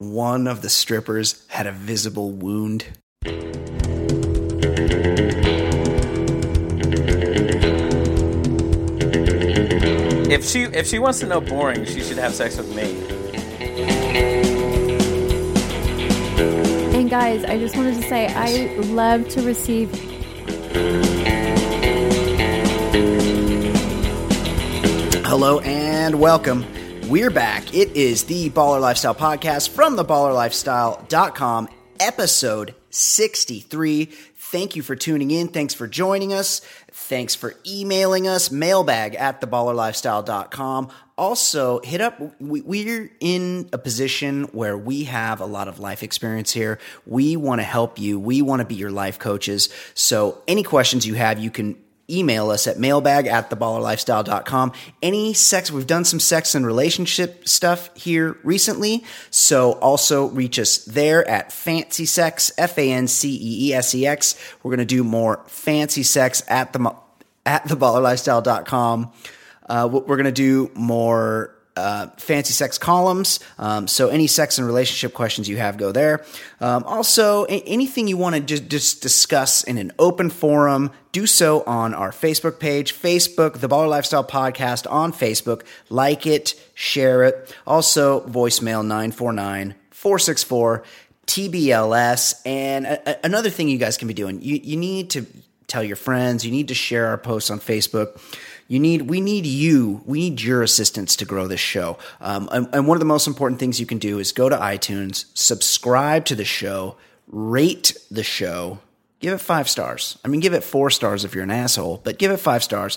One of the strippers had a visible wound. If she if she wants to know boring, she should have sex with me. And guys, I just wanted to say I love to receive Hello and welcome. We're back. It is the Baller Lifestyle Podcast from theballerlifestyle.com, episode 63. Thank you for tuning in. Thanks for joining us. Thanks for emailing us, mailbag at theballerlifestyle.com. Also, hit up, we, we're in a position where we have a lot of life experience here. We want to help you. We want to be your life coaches. So, any questions you have, you can email us at mailbag at theballerlifestyle.com. Any sex, we've done some sex and relationship stuff here recently. So also reach us there at fancy sex, F A N C E E S E X. We're going to do more fancy sex at the, at theballerlifestyle.com. Uh, we're going to do more uh, fancy sex columns. Um, so any sex and relationship questions you have, go there. Um, also, a- anything you want to just, just discuss in an open forum, do so on our Facebook page, Facebook, the Baller Lifestyle Podcast on Facebook. Like it, share it. Also, voicemail 949 464 TBLS. And a- a- another thing you guys can be doing, you, you need to tell your friends, you need to share our posts on Facebook. You need, we need you, we need your assistance to grow this show. Um, and, and one of the most important things you can do is go to iTunes, subscribe to the show, rate the show, give it five stars. I mean, give it four stars if you're an asshole, but give it five stars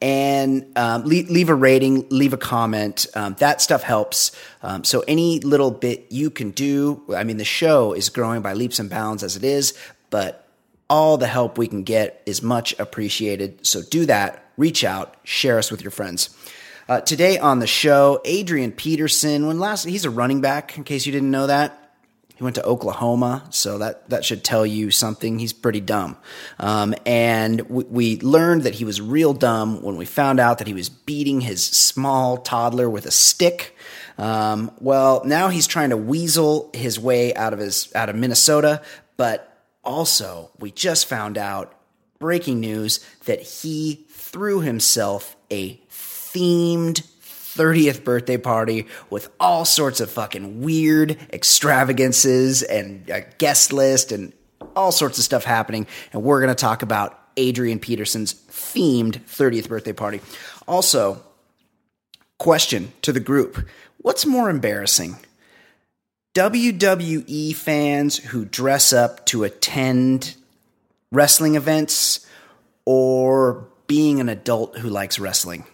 and um, leave, leave, a rating, leave a comment. Um, that stuff helps. Um, so any little bit you can do. I mean, the show is growing by leaps and bounds as it is, but all the help we can get is much appreciated. So do that. Reach out. Share us with your friends. Uh, today on the show, Adrian Peterson. When last he's a running back. In case you didn't know that. He went to Oklahoma, so that, that should tell you something. He's pretty dumb. Um, and we, we learned that he was real dumb when we found out that he was beating his small toddler with a stick. Um, well, now he's trying to weasel his way out of his out of Minnesota, but also we just found out breaking news that he threw himself a themed 30th birthday party with all sorts of fucking weird extravagances and a guest list and all sorts of stuff happening. And we're going to talk about Adrian Peterson's themed 30th birthday party. Also, question to the group What's more embarrassing? WWE fans who dress up to attend wrestling events or being an adult who likes wrestling?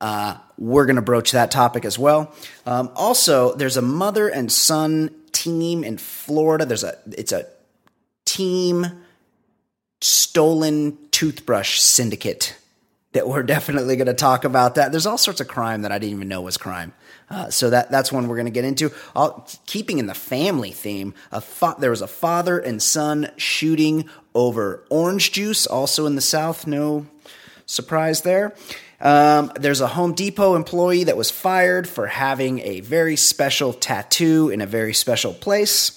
Uh, we're going to broach that topic as well. Um, also, there's a mother and son team in Florida. There's a it's a team stolen toothbrush syndicate that we're definitely going to talk about. That there's all sorts of crime that I didn't even know was crime. Uh, so that that's one we're going to get into. I'll, keeping in the family theme, fa- there was a father and son shooting over orange juice, also in the South. No surprise there. Um, there's a Home Depot employee that was fired for having a very special tattoo in a very special place.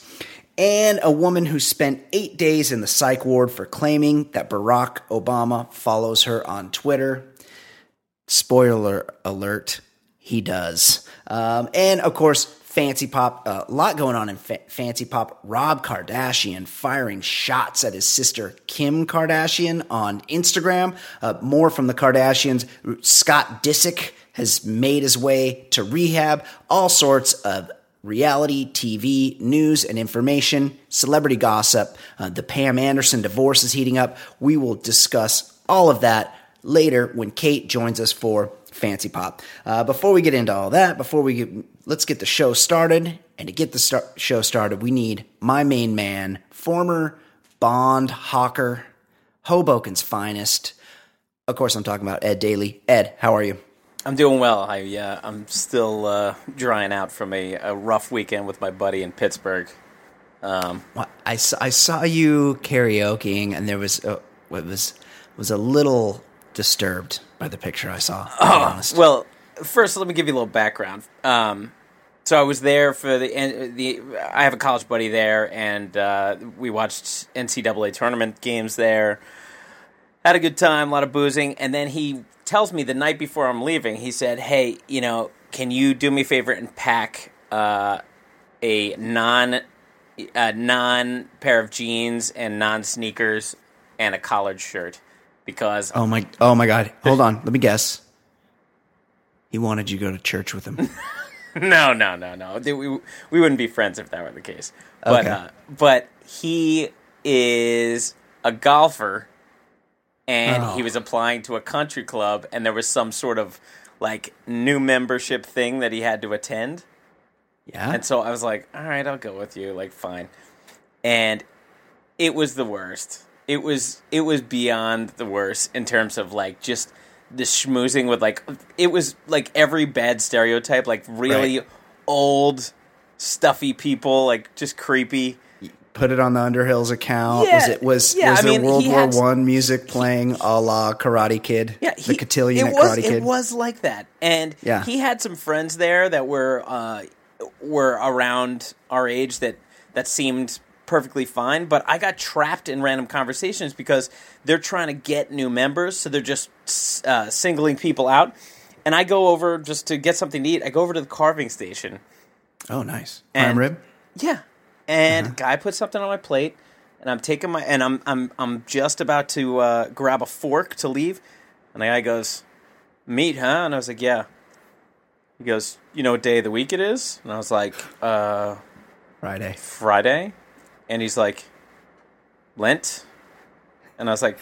And a woman who spent eight days in the psych ward for claiming that Barack Obama follows her on Twitter. Spoiler alert, he does. Um, and of course, FanceePop, a lot going on in fa- FanceePop. Rob Kardashian firing shots at his sister Kim Kardashian on Instagram. Uh, more from the Kardashians. Scott Disick has made his way to rehab. All sorts of reality TV news and information, celebrity gossip. Uh, the Pam Anderson divorce is heating up. We will discuss all of that later when Kate joins us for FanceePop. Uh, before we get into all that, before we get, let's get the show started. And to get the start, show started, we need my main man, former Bond hawker, Hoboken's finest. Of course, I'm talking about Ed Daly. Ed, how are you? I'm doing well. I uh, I'm still uh, drying out from a, a rough weekend with my buddy in Pittsburgh. Um, Well, I, saw, I saw you karaokeing, and there was a, what was was a little disturbed by the picture I saw. Honest. Well, first, let me give you a little background. Um, so I was there for the the. I have a college buddy there, and uh, we watched NCAA tournament games there. Had a good time, a lot of boozing, and then he tells me the night before I'm leaving. He said, "Hey, you know, can you do me a favor and pack uh, a non a non pair of jeans and non sneakers and a collared shirt because oh my oh my god! Hold on, let me guess. He wanted you to go to church with him. No, no, no, no. We we wouldn't be friends if that were the case. But Okay. uh, but he is a golfer, and Oh. he was applying to a country club, and there was some sort of like new membership thing that he had to attend. Yeah. And so I was like, all right, I'll go with you. Like, fine. And it was the worst. It was it was beyond the worst in terms of like just the schmoozing with like it was like every bad stereotype, like really Right. old, stuffy people, like just creepy. Put it on the Underhills account. Yeah, was it was yeah, was I there mean, World War had- One music playing a la Karate Kid? Yeah, the cotillion at was, Karate Kid. It was like that, and Yeah. he had some friends there that were uh, were around our age that that seemed perfectly fine. But I got trapped in random conversations because they're trying to get new members, so they're just uh, singling people out. And I go over just to get something to eat. I go over to the carving station. oh, nice. Prime And- rib. Yeah. And Uh-huh. guy puts something on my plate, and I'm taking my and I'm I'm I'm just about to uh, grab a fork to leave, and the guy goes, "Meat, huh?" And I was like, "Yeah." He goes, "You know what day of the week it is?" And I was like, "Uh, Friday. Friday." And he's like, "Lent," and I was like,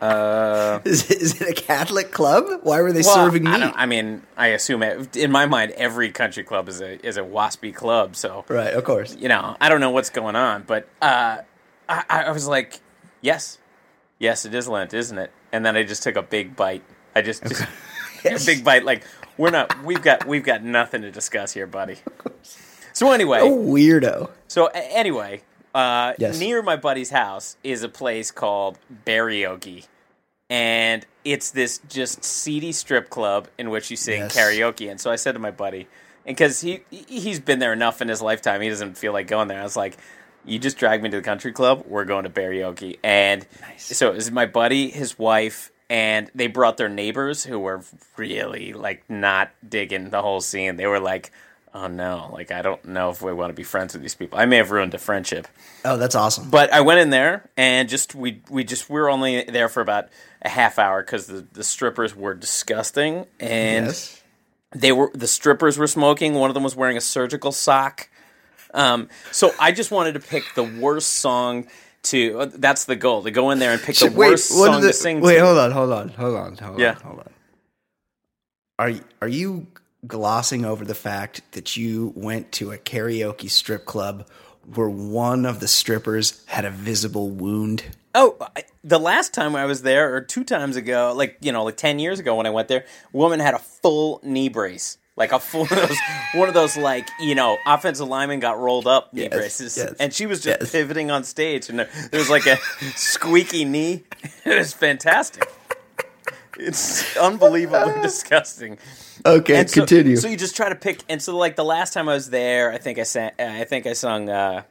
"Uh." Is, is it a Catholic club? Why were they Well, serving I, meat? don't, I mean, I assume it, in my mind, every country club is a is a waspy club. So right, of course. you know, I don't know what's going on, but uh, I, I was like, yes, yes, it is Lent, isn't it? And then I just took a big bite. I just, just Yes. a big bite. Like we're not, we've got, we've got nothing to discuss here, buddy. So anyway, A weirdo. so anyway, uh, Yes. near my buddy's house is a place called Barryogi, and it's this just seedy strip club in which you sing Yes. karaoke. And so I said to my buddy, and because he he's been there enough in his lifetime, he doesn't feel like going there. I was like, "You just dragged me to the country club. We're going to Barryogi." And so it was my buddy, his wife. And they brought their neighbors who were really like not digging the whole scene. They were like, "Oh no, like I don't know if we want to be friends with these people. I may have ruined a friendship." Oh, that's awesome. But I went in there and just we we just we were only there for about a half hour because the the strippers were disgusting and yes. they were the strippers were smoking. One of them was wearing a surgical sock. Um, so I just wanted to pick the worst song to. uh, that's the goal to go in there and pick the Wait, worst song the- to sing. Wait, to. hold on, hold on, hold on, hold Yeah. on, hold on. Are are you glossing over the fact that you went to a karaoke strip club where one of the strippers had a visible wound? Oh, I- the last time I was there, or two times ago, like you know, like ten years ago when I went there, woman had a full knee brace, like a full one of those, one of those like you know, offensive lineman got rolled up knee Yes, braces, yes, and she was just yes. pivoting on stage, and there, there was like a squeaky knee. It was fantastic. It's unbelievably disgusting. Okay, And so, continue. So you just try to pick, and so like the last time I was there, I think I sang, I think I sung uh,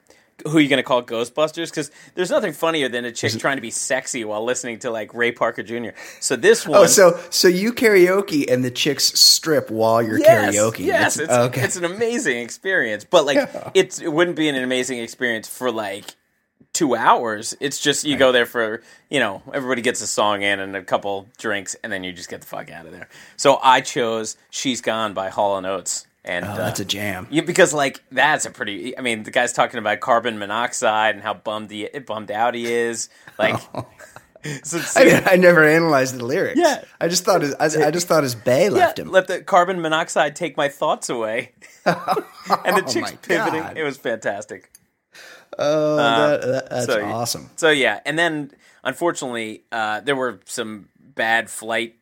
who are you going to call Ghostbusters? Because there's nothing funnier than a chick trying to be sexy while listening to like Ray Parker Jr. So this one, Oh, so so you karaoke and the chicks strip while you're yes, karaoke. yes, That's- it's, okay. it's an amazing experience. But like, it's it wouldn't be an amazing experience for like two hours. It's just you go there for you know everybody gets a song in and a couple drinks, and then you just get the fuck out of there. So I chose "She's Gone" by Hall and Oates, and oh, uh, that's a jam. Yeah, because like that's a pretty. I mean, the guy's talking about carbon monoxide and how bummed he bummed out he is. Like, so I, I never analyzed the lyrics. Yeah. I just thought his I, I just thought his bay left him. let the carbon monoxide take my thoughts away. and the chick's Oh pivoting. God. It was fantastic. Oh, that, that- that's so- awesome. So yeah, and then unfortunately, uh, there were some bad flight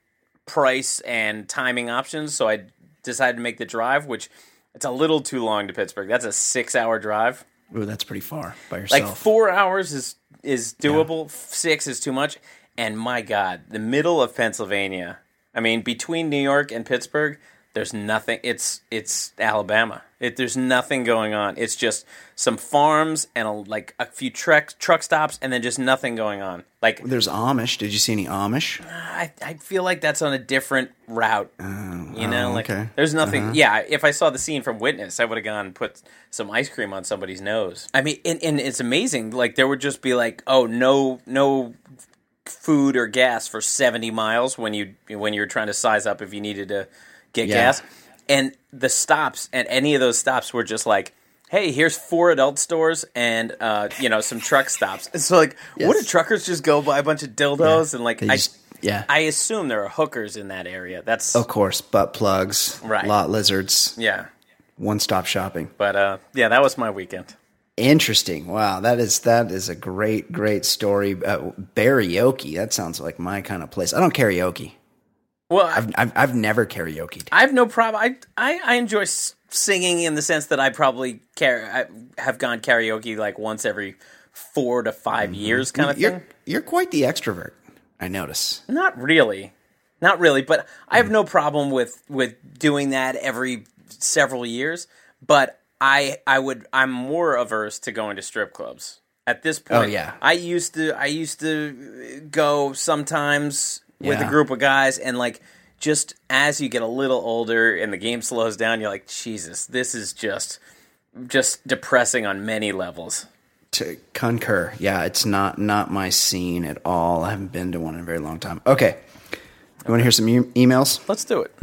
price and timing options, so I decided to make the drive, which it's a little too long to Pittsburgh. That's a six-hour drive. Ooh, that's pretty far by yourself. Like four hours is is doable. F Six is too much. And my God, the middle of Pennsylvania. I mean, between New York and Pittsburgh, there's nothing. It's it's Alabama. It, there's nothing going on. It's just some farms and a, like a few truck truck stops, and then just nothing going on. Like There's Amish. Did you see any Amish? I, I feel like that's on a different route. Oh, you know, oh, like okay. there's nothing. Uh-huh. Yeah, if I saw the scene from Witness, I would have gone and put some ice cream on somebody's nose. I mean, and, and it's amazing. Like there would just be like, oh, no, no food or gas for 70 miles when you when you were trying to size up if you needed to get Yeah. gas. And the stops at any of those stops were just like. Hey, here's four adult stores and uh, you know some truck stops. It's so like, what do Yes. truckers just go buy a bunch of dildos and like? They I, just- yeah. I assume there are hookers in that area. That's of course, butt plugs, Right. lot lizards, yeah. one stop shopping. But uh, yeah, that was my weekend. Interesting. Wow, that is that is a great great story. Uh, karaoke. That sounds like my kind of place. I don't karaoke. Well, I've I've, I've never karaoke. I have no problem. I, I I enjoy s- singing in the sense that I probably car- I have gone karaoke like once every four to 5 mm-hmm. years, kind of You're thing. you're quite the extrovert. I notice. Not really, not really. But I have mm. no problem with with doing that every several years. But I I would I'm more averse to going to strip clubs at this oh, point. Oh, yeah. I used to I used to go sometimes with a group of guys and like just as you get a little older and the game slows down, you're like Jesus, this is just just depressing on many levels. To concur. Yeah, it's not not my scene at all. I haven't been to one in a very long time. Okay. You want to hear some e- emails? Let's do it.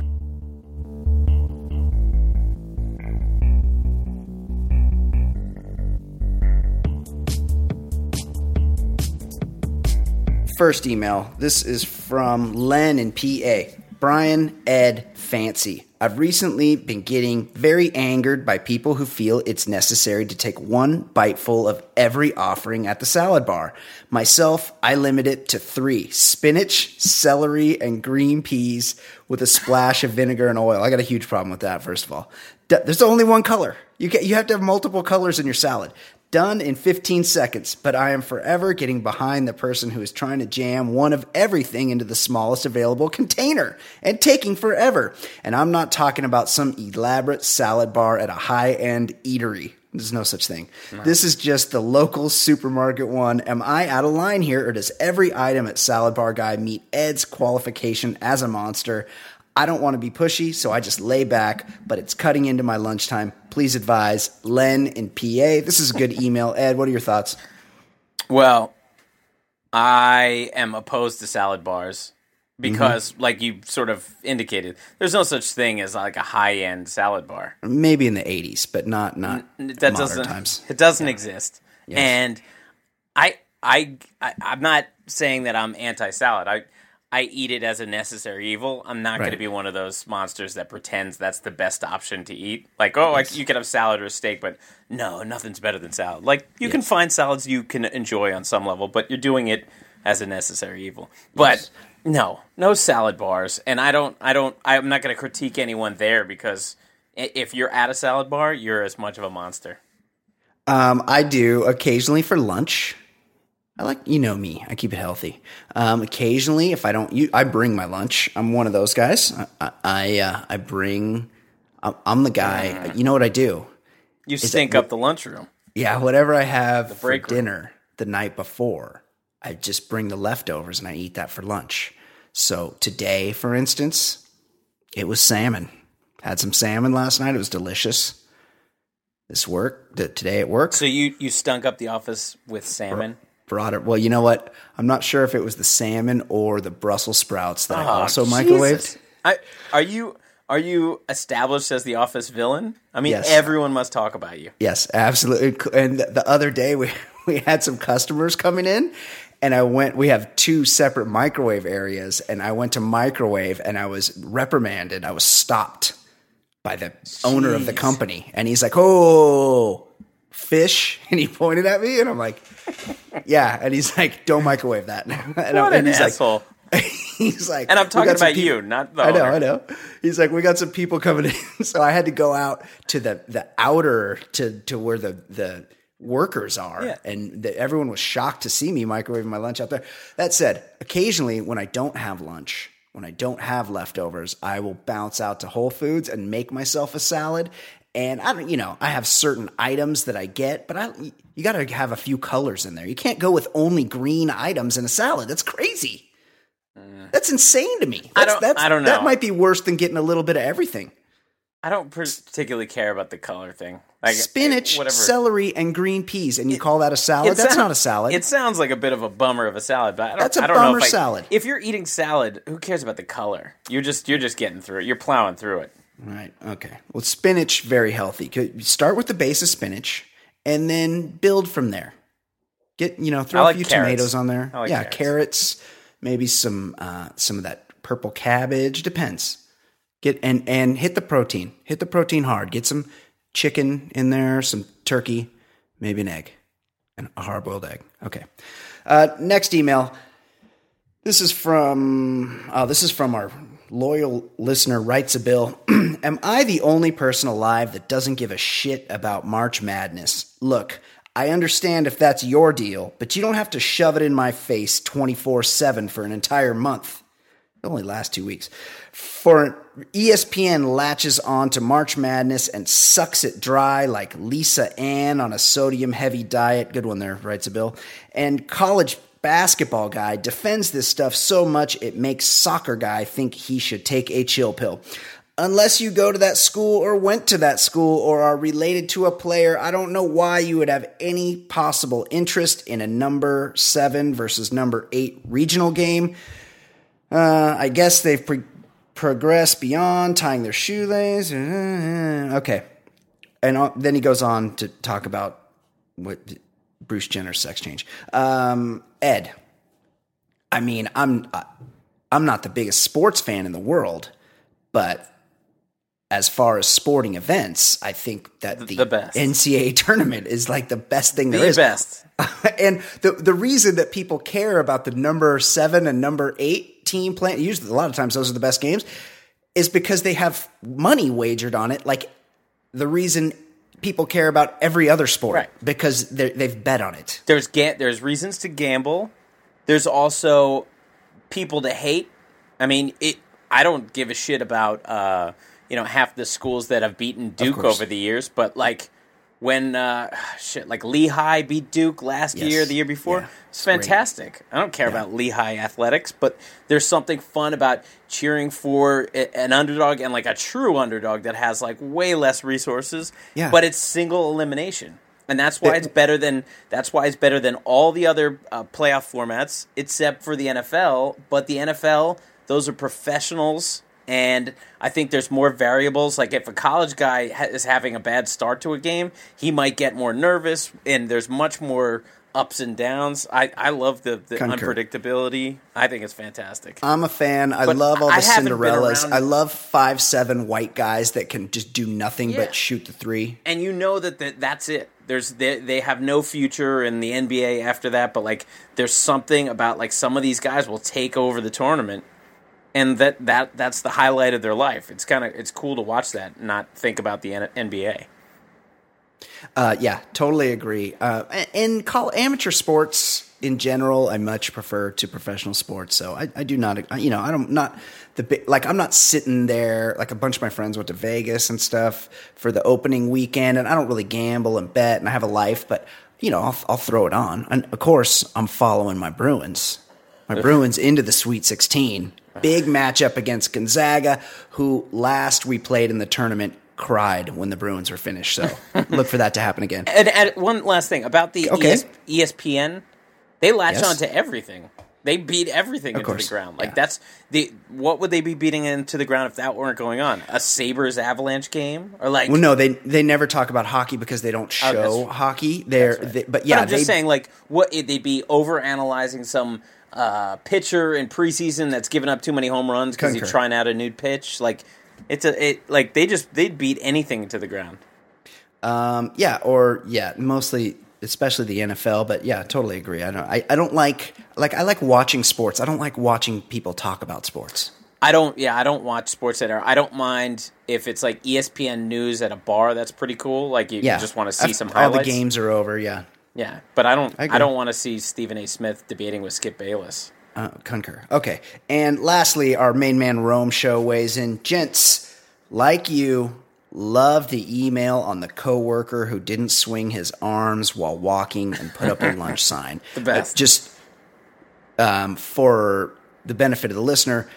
First email. This is from Len in PA. Brian Ed Fancy. I've recently been getting very angered by people who feel it's necessary to take one biteful of every offering at the salad bar. Myself, I limit it to three spinach, celery, and green peas with a splash of vinegar and oil. I got a huge problem with that, first of all. There's only one color. You, you have to have multiple colors in your salad done in 15 seconds, but I am forever getting behind the person who is trying to jam one of everything into the smallest available container and taking forever. And I'm not talking about some elaborate salad bar at a high end eatery. There's no such thing. This is just the local supermarket one. Am I out of line here, or does every item at Salad Bar Guy meet Ed's qualification as a monster? I don't want to be pushy, so I just lay back, but it's cutting into my lunchtime. Please advise Len in PA. This is a good email. Ed, what are your thoughts? Well, I am opposed to salad bars because, Mm-hmm. like you sort of indicated, there's no such thing as like a high end salad bar. Maybe in the 80s, but not not That modern doesn't times. it doesn't exist. And I, I I I'm not saying that I'm anti salad. I I eat it as a necessary evil. I'm not going to be one of those monsters that pretends that's the best option to eat. Like, oh, like you can have salad or steak, but no, nothing's better than salad. Like you can find salads you can enjoy on some level, but you're doing it as a necessary evil. But no, no salad bars. And I don't, I don't, I'm not going to critique anyone there because if you're at a salad bar, you're as much of a monster. Um, I do occasionally for lunch. I like you know me. I keep it healthy. Um, occasionally, if I don't, you, I bring my lunch. I'm one of those guys. I I, uh, I bring. I'm, the guy. You know what I do? You stink up the lunchroom. Yeah, whatever I have for break room. dinner the night before, I just bring the leftovers and I eat that for lunch. So today, for instance, it was salmon. Had some salmon last night. It was delicious. This work th- today at work So you you stunk up the office with salmon. Well, you know what? I'm not sure if it was the salmon or the Brussels sprouts that I Oh, also Jesus. microwaved. I, are you are you established as the office villain? I mean, Yes. everyone must talk about you. Yes, absolutely. And the other day we we had some customers coming in and I went we have two separate microwave areas and I went to microwave and I was reprimanded. I was stopped by the owner of the company and he's like, "Oh, fish." And he pointed at me and I'm like, "Yeah." And he's like, "Don't microwave that." And, What and an he's asshole! like he's like and I'm talking about peop- you, not the I know, owner. I know. He's like, we got some people coming in, so I had to go out to the the outer to to where the the workers are, Yeah. and the, everyone was shocked to see me microwaving my lunch out there. That said, occasionally when I don't have lunch, when I don't have leftovers, I will bounce out to Whole Foods and make myself a salad. And I don't, you know, I have certain items that I get, but I you got to have a few colors in there. You can't go with only green items in a salad. That's crazy. That's insane to me. That's, Mm. I don't- that's, I don't know. That might be worse than getting a little bit of everything. I don't particularly care about the color thing. Like Spinach, whatever. celery, and green peas, and you call that a salad? It That's sound- not a salad. It sounds like a bit of a bummer of a salad, but I don't, That's a I don't know bummer if I- salad. If you're eating salad, who cares about the color? You're just you're just getting through it. You're plowing through it. Right. Okay. Well, spinach very healthy. Start with the base of spinach, and then build from there. Get you know throw like a few carrots. tomatoes on there. Like yeah, carrots. carrots. Maybe some uh, some of that purple cabbage. Depends. Get and and hit the protein. Hit the protein hard. Get some chicken in there, some turkey, maybe an egg, and a hard boiled egg. Okay. Uh, next email. This is from oh, this is from our loyal listener writes a bill. Am I the only person alive that doesn't give a shit about March Madness? Look, I understand if that's your deal, but you don't have to shove it in my face 24/7 for an entire month. Only lasts 2 weeks. For ESPN latches on to March Madness and sucks it dry like Lisa Ann on a sodium heavy diet. Good one there, writes a bill. And college basketball guy defends this stuff so much it makes soccer guy think he should take a chill pill. Unless you go to that school or went to that school or are related to a player, I don't know why you would have any possible interest in a number seven versus number eight regional game. Uh, I guess they've pre- progressed beyond tying their shoelaces. Okay. And uh, then he goes on to talk about what Bruce Jenner's sex change. Um, Ed, I mean, I'm uh, I'm not the biggest sports fan in the world, but as far as sporting events, I think that the, the. NCAA tournament is like the best thing there The is. best. and the the reason that people care about the number seven and number eight team playing, usually a lot of times those are the best games, is because they have money wagered on it. Like the reason people care about every other sport Right. because they've bet on it. There's ga- there's reasons to gamble. There's also people to hate. I mean, it. I don't give a shit about uh, you know half the schools that have beaten Duke over the years, but like when uh, shit like Lehigh beat Duke last Yes. year, the year before, Yeah. it's great. fantastic. I don't care about Lehigh athletics, but there's something fun about cheering for an underdog and like a true underdog that has like way less resources. Yeah. but it's single elimination. And that's why it's better than that's why it's better than all the other uh, playoff formats, except for the NFL. But the NFL, those are professionals, and I think there's more variables. Like if a college guy ha- is having a bad start to a game, he might get more nervous, and there's much more ups and downs. I, I love the, the Concur. unpredictability. I think it's fantastic. I'm a fan. I But love all the Cinderellas. I love five seven white guys that can just do nothing Yeah. but shoot the three. and you know that, that that's it. There's they, they have no future in the NBA after that, but like there's something about like some of these guys will take over the tournament, and that that that's the highlight of their life. It's kind of it's cool to watch that, not think about the N- NBA. Uh, yeah, totally agree. Uh, in call amateur sports, in general, I much prefer to professional sports. So I, I do not, you know, I don't not the like I'm not sitting there like a bunch of my friends went to Vegas and stuff for the opening weekend, and I don't really gamble and bet, and I have a life, but you know, I'll, I'll throw it on, and of course, I'm following my Bruins, my Bruins into the Sweet 16. Big matchup against Gonzaga, who last we played in the tournament cried when the Bruins were finished. So look for that to happen again. And, and one last thing about the Okay. ES, ESPN, they latch Yes. on to everything. They beat everything into course, the ground. Like yeah. that's the what would they be beating into the ground if that weren't going on? A Sabres Avalanche game or like? Well, no, they they never talk about hockey because they don't Oh, show that's- hockey. They're, right. they, but But yeah, I'm just they, saying, like, what they'd be over analyzing some uh, pitcher in preseason that's given up too many home runs because he's Concur. trying out a new pitch. Like, it's a it like they just they'd beat anything to the ground. Um, yeah, or yeah, mostly, especially the NFL. But yeah, totally agree. I don't. I, I don't like like I like watching sports. I don't like watching people talk about sports. I don't. Yeah, I don't watch SportsCenter. I don't mind if it's like ESPN news at a bar. That's pretty cool. Like you, you just want to see some All highlights. the games are over. Yeah, Yeah, but I don't. I I, don't want to see Stephen A. Smith debating with Skip Bayless. uh, concur. Okay, and lastly, our main man Rome show weighs in. Gents, like you, love the email on the coworker who didn't swing his arms while walking and put up a lunch sign. The best. Just um, for the benefit of the listener,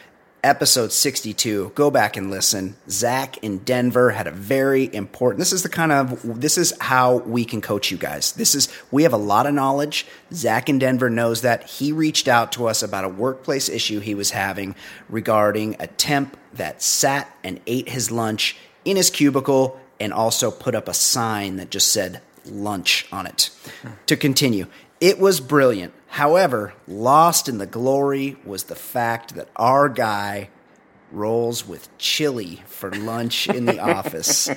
episode 62, go back and listen. Zach in Denver had a very important, this is the kind of, this is how we can coach you guys. This is, we have a lot of knowledge. Zach in Denver knows that. He reached out to us about a workplace issue he was having regarding a temp that sat and ate his lunch in his cubicle and also put up a sign that just said lunch on it. to continue, it was brilliant. However, lost in the glory was the fact that our guy rolls with chili for lunch in the office.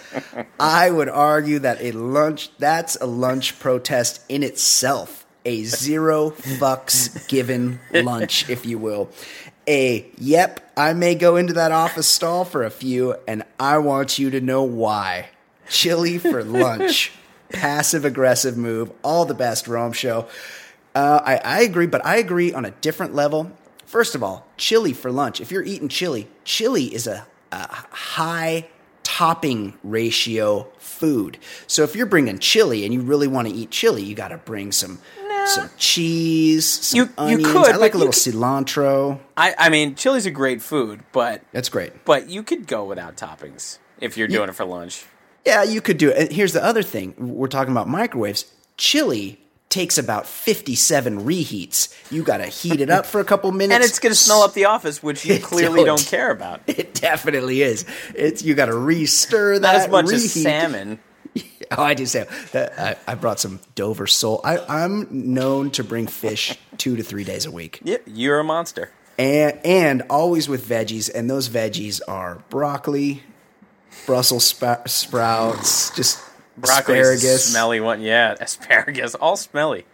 I would argue that a lunch that's a lunch protest in itself. A zero fucks given lunch, if you will. A yep, I may go into that office stall for a few, and I want you to know why. Chili for lunch. Passive aggressive move. All the best, Rome Show. Uh, I, I agree, but I agree on a different level. First of all, chili for lunch. If you're eating chili, chili is a, a high topping ratio food. So if you're bringing chili and you really want to eat chili, you got to bring some some cheese, some You- you onions. could, I like a you little cilantro. I, I mean, chili's a great food, but That's great. but you could go without toppings if you're doing it for lunch. Yeah, you could do it. And here's the other thing: we're talking about microwaves. Chili takes about 57 reheats. You got to heat it up for a couple minutes, And it's going to smell up the office, which you It clearly don't. don't care about. It definitely is. It's you got to re-stir that. Not as much reheat. as salmon. Oh, I do say. Uh, I, I brought some Dover sole. I, I'm known to bring fish two to three days a week, Yeah, you're a monster. and and always with veggies. And those veggies are broccoli, Brussels sprouts, just Broccoli's a asparagus, smelly one. Yeah, asparagus, all smelly.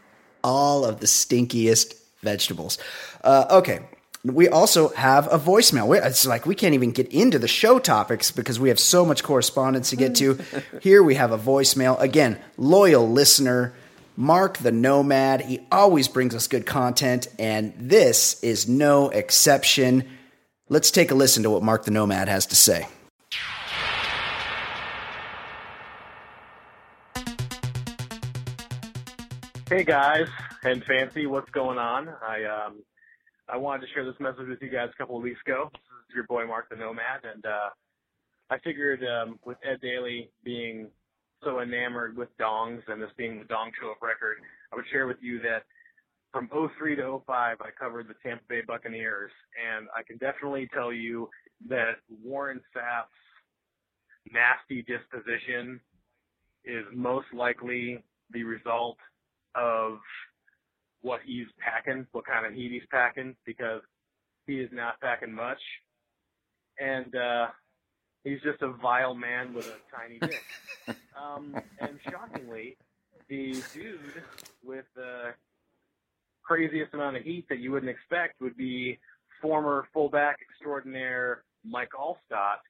all of the stinkiest vegetables. Uh, okay. We also have a voicemail. We- It's like we can't even get into the show topics because we have so much correspondence to get to. Here we have a voicemail. Again, loyal listener, Mark the Nomad. He always brings us good content, and this is no exception. Let's take a listen to what Mark the Nomad has to say. Hey guys, and Fancy, what's going on? I um I wanted to share this message with you guys a couple of weeks ago. This is your boy Mark the Nomad, and uh, I figured um, with Ed Daly being so enamored with dongs and this being the Dong Show of record, I would share with you that from 03 to 05, I covered the Tampa Bay Buccaneers, and I can definitely tell you that Warren Sapp's nasty disposition is most likely the result of what he's packing, what kind of heat he's packing, because he is not packing much. And uh he's just a vile man with a tiny dick. um and shockingly, the dude with the craziest amount of heat that you wouldn't expect would be former fullback extraordinaire Mike Alstott,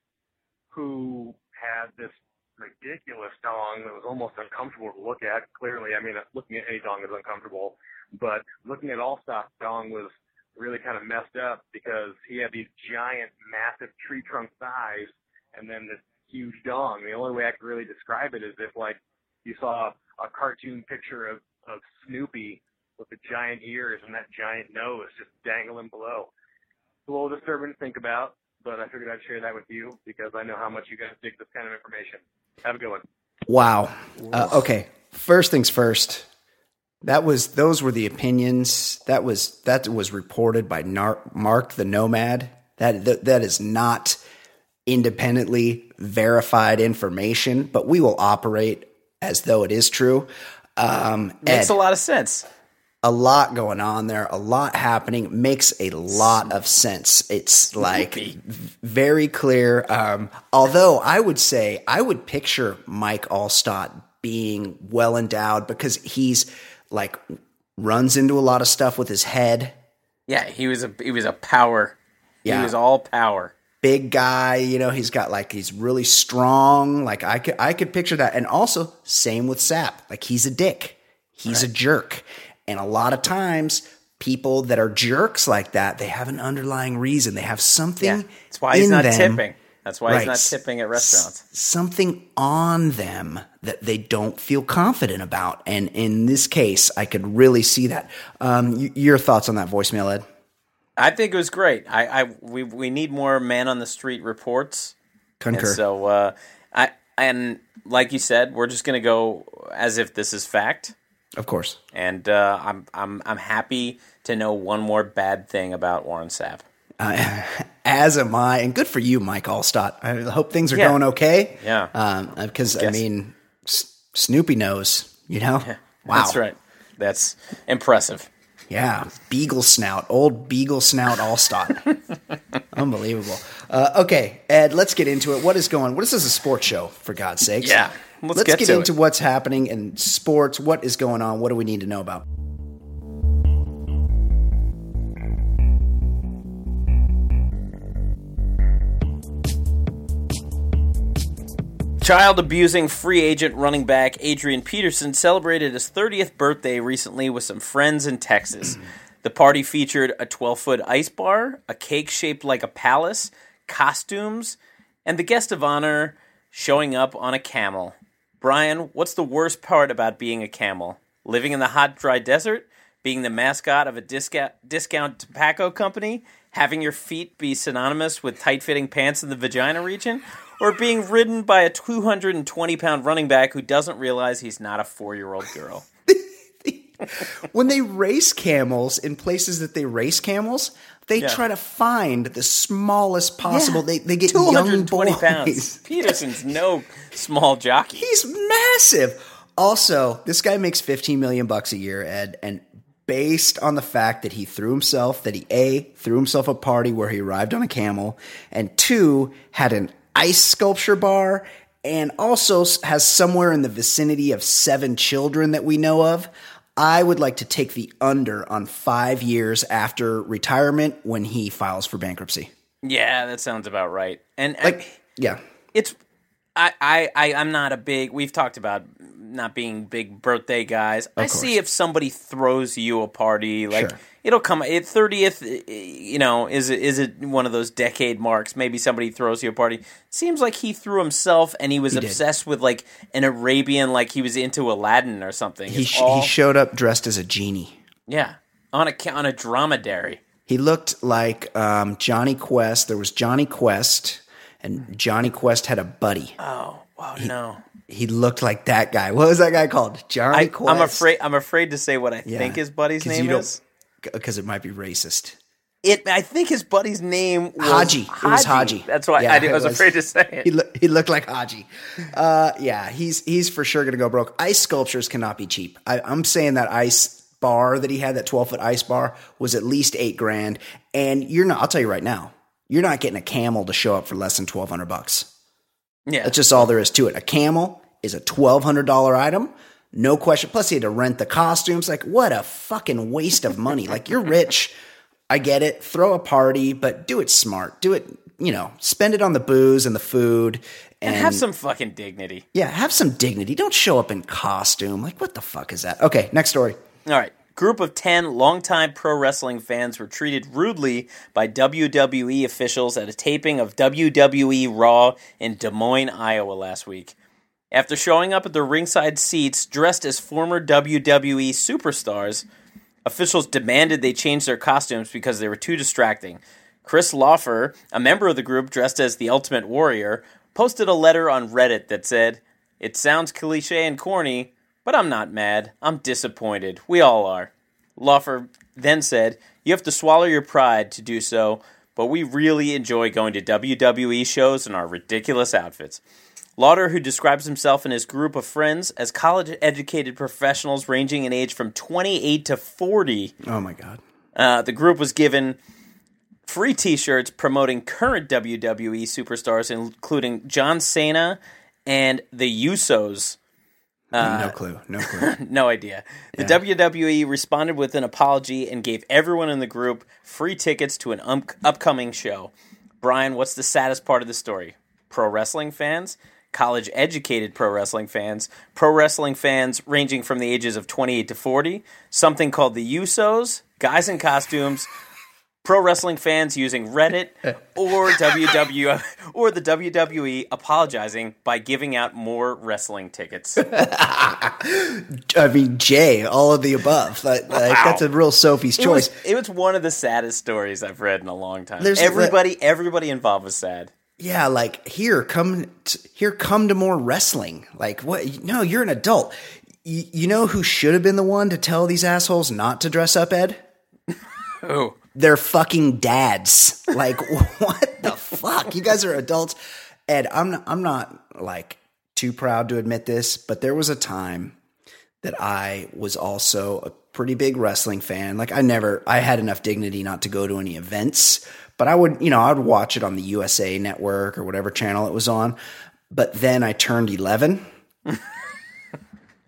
who had this ridiculous dong that was almost uncomfortable to look at. Clearly, I mean, looking at any dong is uncomfortable, but looking at Alstott dong was really kind of messed up because he had these giant, massive tree trunk thighs and then this huge dong. The only way I could really describe it is if like you saw a cartoon picture of, of Snoopy with the giant ears and that giant nose just dangling below. It's a little disturbing to think about, but I figured I'd share that with you because I know how much you guys dig this kind of information. Have a good one. Wow. Uh, okay. First things first. That was those were the opinions. That was that was reported by Nar- Mark the Nomad. That, that that is not independently verified information, but we will operate as though it is true. Um, Makes Ed, a lot of sense. A lot going on there, a lot happening, makes a lot of sense. It's like very clear. Um, although I would say I would picture Mike Alstott being well endowed because he's like runs into a lot of stuff with his head. Yeah, he was a he was a power. Yeah. He was all power. Big guy, you know, he's got like he's really strong. Like I could I could picture that. And also same with Sapp. Like he's a dick. He's a jerk. And a lot of times people that are jerks like that, they have an underlying reason. They have something. Yeah, that's why he's not them- tipping. That's why he's not tipping at restaurants. S- something on them that they don't feel confident about. And in this case, I could really see that. Um, y- your thoughts on that voicemail, Ed? I think it was great. I, I we we need more man on the street reports. Concur. And so uh, I and like you said, we're just going to go as if this is fact. Of course. And uh, I'm I'm I'm happy to know one more bad thing about Warren Sapp. Uh, as am I, and good for you, Mike Alstott. I hope things are Yeah. going okay. Yeah. because I Yes. mean, S- Snoopy knows, you know. Wow, That's right. That's impressive. Yeah, Beagle Snout, old Beagle Snout Alstott. Unbelievable. Uh, okay, Ed, let's get into it. What is going? What is this a sports show? For God's sakes. Yeah, let's get get to into it. what's happening in sports. What is going on? What do we need to know about? Child abusing free agent running back Adrian Peterson celebrated his 30th birthday recently with some friends in Texas. the party featured a 12 foot ice bar, a cake shaped like a palace, costumes, and the guest of honor showing up on a camel. Brian, what's the worst part about being a camel? Living in the hot, dry desert? Being the mascot of a discount, discount tobacco company? Having your feet be synonymous with tight fitting pants in the vagina region? Or being ridden by a 220 pound running back who doesn't realize he's not a four year old girl? when they race camels in places that they race camels, they Yeah. try to find the smallest possible. They they get 220 young boys. pounds. Peterson's no small jockey. He's massive. Also, this guy makes 15 million bucks a year, Ed, and based on the fact that he threw himself, that he A, threw himself a party where he arrived on a camel, and two, had an ice sculpture bar, and also has somewhere in the vicinity of seven children that we know of. I would like to take the under on five years after retirement when he files for bankruptcy. Yeah, that sounds about right. And I- yeah. it's I, I, I I'm not a big we've talked about not being big birthday guys. I see if somebody throws you a party, like Sure. It'll come at thirtieth you know, is it is it one of those decade marks? Maybe somebody throws you a party. Seems like he threw himself and he was did. obsessed with like an Arabian like he was into Aladdin or something. He, sh- all- he showed up dressed as a genie. yeah. On a on a dromedary. He looked like um, Jonny Quest. There was Jonny Quest, and Jonny Quest had a buddy. Oh, wow, no. He looked like that guy. What was that guy called? Johnny I, Quest. I'm afraid I'm afraid to say what I Yeah. think his buddy's name is. Because it might be racist. It. I think his buddy's name was Hadji. It was Hadji. That's why Yeah, I, I was, was. afraid to say it. He, loo- he looked like Hadji. Uh, yeah, he's he's for sure going to go broke. Ice sculptures cannot be cheap. I, I'm saying that ice bar that he had, that 12 foot ice bar, was at least eight grand. And you're not. I'll tell you right now, you're not getting a camel to show up for less than 1,200 bucks. yeah, That's just all there is to it. A camel is a twelve hundred dollar item, no question. Plus, he had to rent the costumes. Like, what a fucking waste of money. Like, you're rich. I get it. Throw a party, but do it smart. Do it. you know, spend it on the booze and the food and, And have some fucking dignity. yeah, have some dignity. Don't show up in costume. Like what the fuck is that? Okay, next story. All right. Group of 10 longtime pro wrestling fans were treated rudely by WWE officials at a taping of WWE Raw in Des Moines, Iowa last week. After showing up at the ringside seats dressed as former WWE superstars, officials demanded they change their costumes because they were too distracting. Chris Lawfer, a member of the group dressed as the Ultimate Warrior, posted a letter on Reddit that said, It sounds cliche and corny, but I'm not mad. I'm disappointed. We all are. Lawfer then said, You have to swallow your pride to do so, but we really enjoy going to WWE shows in our ridiculous outfits. Lauder, who describes himself and his group of friends as college educated professionals ranging in age from 28 to 40, Oh my god. uh, the group was given free t shirts promoting current WWE superstars, including John Cena and the Usos. no clue. No clue. No idea. The WWE responded with an apology and gave everyone in the group free tickets to an um- upcoming show. Brian, what's the saddest part of the story? Pro wrestling fans, college educated pro wrestling fans, pro wrestling fans ranging from the ages of 28 to 40, something called the Usos, guys in costumes, pro wrestling fans using Reddit, or WW or the WWE apologizing by giving out more wrestling tickets. I mean, Jay, all of the above. Like, like, that's a real Sophie's It was, choice. it was one of the saddest stories I've read in a long time. There's- everybody, everybody involved was sad. Yeah, like here, come t- here, come to more wrestling. Like what? No, you're an adult. Y- you know who should have been the one to tell these assholes not to dress up, Ed? Oh, They're fucking dads. Like what the fuck? You guys are adults. Ed, I'm not, I'm not like too proud to admit this, but there was a time that I was also a pretty big wrestling fan. Like I never I had enough dignity not to go to any events, but I would, you know, I would watch it on the USA network or whatever channel it was on. But then I turned 11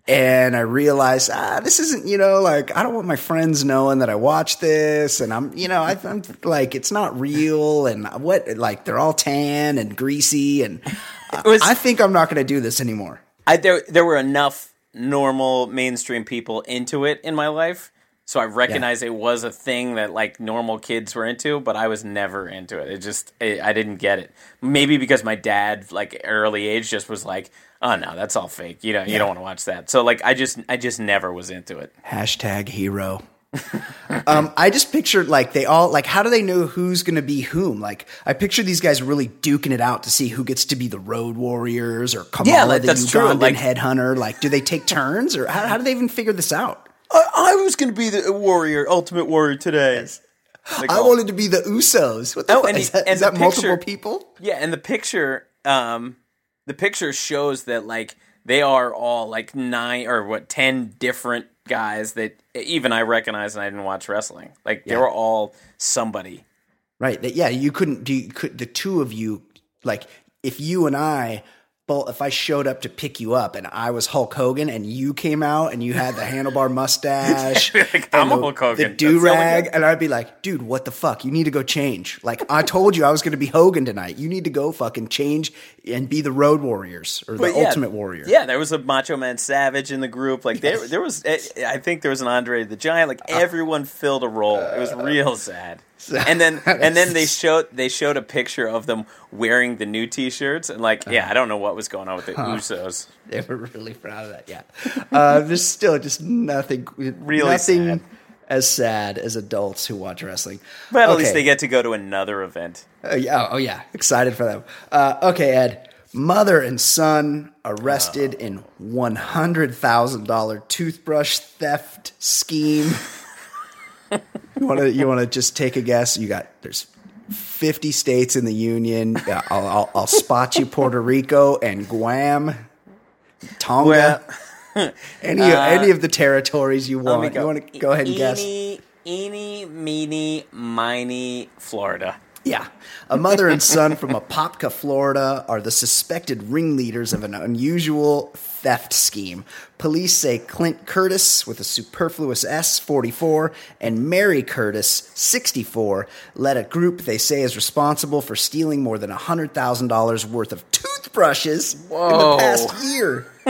and I realized, ah, this isn't, you know, like I don't want my friends knowing that I watch this, and I'm, you know, I, I'm like it's not real, and what, like they're all tan and greasy, and I- I think I'm not going to do this anymore. I, there, there were enough normal mainstream people into it in my life, so I recognized it was a thing that like normal kids were into, but I was never into it. It just, I I didn't get it. Maybe because my dad, like early age, just was like, "Oh no, that's all fake. You know, you don't want to watch that." So like, I just, I just never was into it. Hashtag hero. um, I just pictured like they all like how do they know who's going to be whom? Like I picture these guys really duking it out to see who gets to be the Road Warriors or Kamala Yeah, like, the true. Ugandan Like- headhunter. Like, do they take turns or how, how do they even figure this out? I, I was going to be the warrior, ultimate warrior today. Like, I wanted to be the Usos. What the Oh, fuck? and is that, and is the that multiple people? Yeah, and the picture, um, the picture shows that like they are all like nine or what ten different guys that even I recognize, and I didn't watch wrestling. Like they were all somebody. Right. That, yeah, you couldn't do. Could the two of you like if you and I. If I showed up to pick you up and I was Hulk Hogan and you came out and you had the handlebar mustache, Like, I'm and the, Hulk Hogan. the do rag, and I'd be like, "Dude, what the fuck? You need to go change." Like I told you, I was going to be Hogan tonight. You need to go fucking change and be the Road Warriors or the yeah, Ultimate Warrior. Yeah, there was a Macho Man Savage in the group. Like there, there was. eh, I think there was an Andre the Giant. Like everyone filled a role. It was real sad. And then, and then they showed they showed a picture of them wearing the new T-shirts, and like, yeah, I don't know what was going on with the Usos. They were really proud of that. Yeah. Uh, there's still just nothing, Really nothing sad. as sad as adults who watch wrestling. But at Okay. least they get to go to another event. Uh, yeah, oh yeah, excited for them. Uh, okay, Ed. Mother and son arrested in one hundred thousand dollar toothbrush theft scheme. You want to you want to just take a guess? You got there's fifty states in the union. Yeah, I'll, I'll, I'll spot you Puerto Rico and Guam, Tonga. any any of the territories you Uh, want. You want to go ahead and guess? Eeny, eeny, meeny, miny, Florida. Yeah. A mother and son from Apopka, Florida are the suspected ringleaders of an unusual theft scheme. Police say Clint Curtis, with a superfluous S, 44, and Mary Curtis, 64, led a group they say is responsible for stealing more than $100,000 worth of toothbrushes in the past year.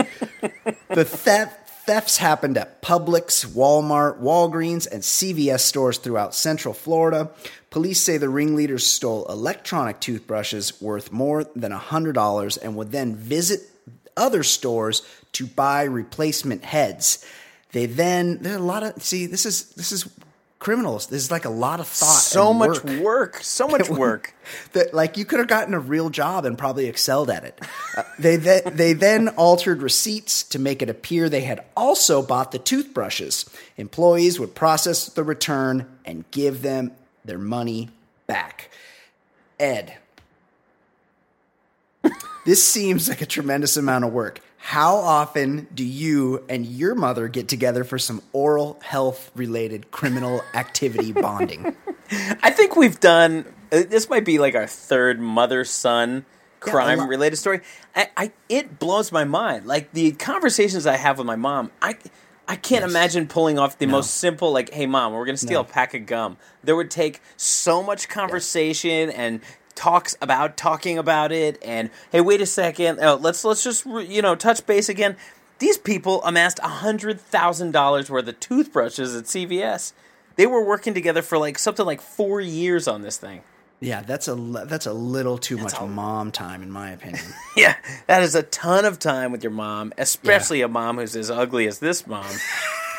the theft thefts happened at Publix, Walmart, Walgreens, and CVS stores throughout Central Florida. Police say the ringleaders stole electronic toothbrushes worth more than $100 and would then visit other stores to buy replacement heads. They then there are a lot of see this is this is criminals. There's like a lot of thought. So much work. work. So much work. that like you could have gotten a real job and probably excelled at it. Uh, they th- they then altered receipts to make it appear they had also bought the toothbrushes. Employees would process the return and give them their money back. Ed, this seems like a tremendous amount of work. How often do you and your mother get together for some oral health related criminal activity bonding? I think we've done. uh, This might be like our third mother son crime lot. related story. I, I it blows my mind. Like the conversations I have with my mom, I I can't imagine pulling off the most simple like, "Hey mom, we're gonna steal a pack of gum." There would take so much conversation and talks about talking about it and hey wait a second oh, let's let's just you know touch base again these people amassed a hundred thousand dollars worth of toothbrushes at cvs they were working together for like something like four years on this thing Yeah, that's a that's a little too much mom time, in my opinion. Yeah, that is a ton of time with your mom, especially a mom who's as ugly as this mom.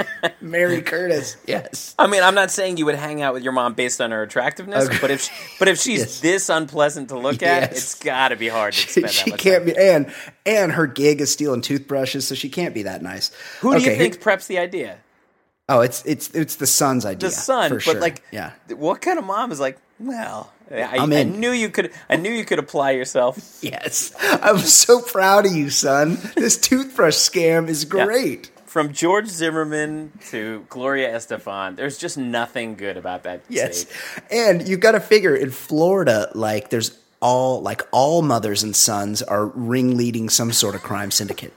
Mary Curtis, yes. I mean, I'm not saying you would hang out with your mom based on her attractiveness, Okay. but if but if she's Yes. this unpleasant to look at, Yes. it's got to be hard to She, spend that she much can't time. be, and and her gig is stealing toothbrushes, so she can't be that nice. Who do you think preps the idea? oh, it's it's it's the son's idea. The son, but sure. like, yeah, what kind of mom is like? Well, I, I knew you could. I knew you could apply yourself. yes. I'm so proud of you, son. This toothbrush scam is great. From George Zimmerman to Gloria Estefan, there's just nothing good about that. Yes, state. and you've got to figure in Florida, like there's all like all mothers and sons are ringleading some sort of crime syndicate.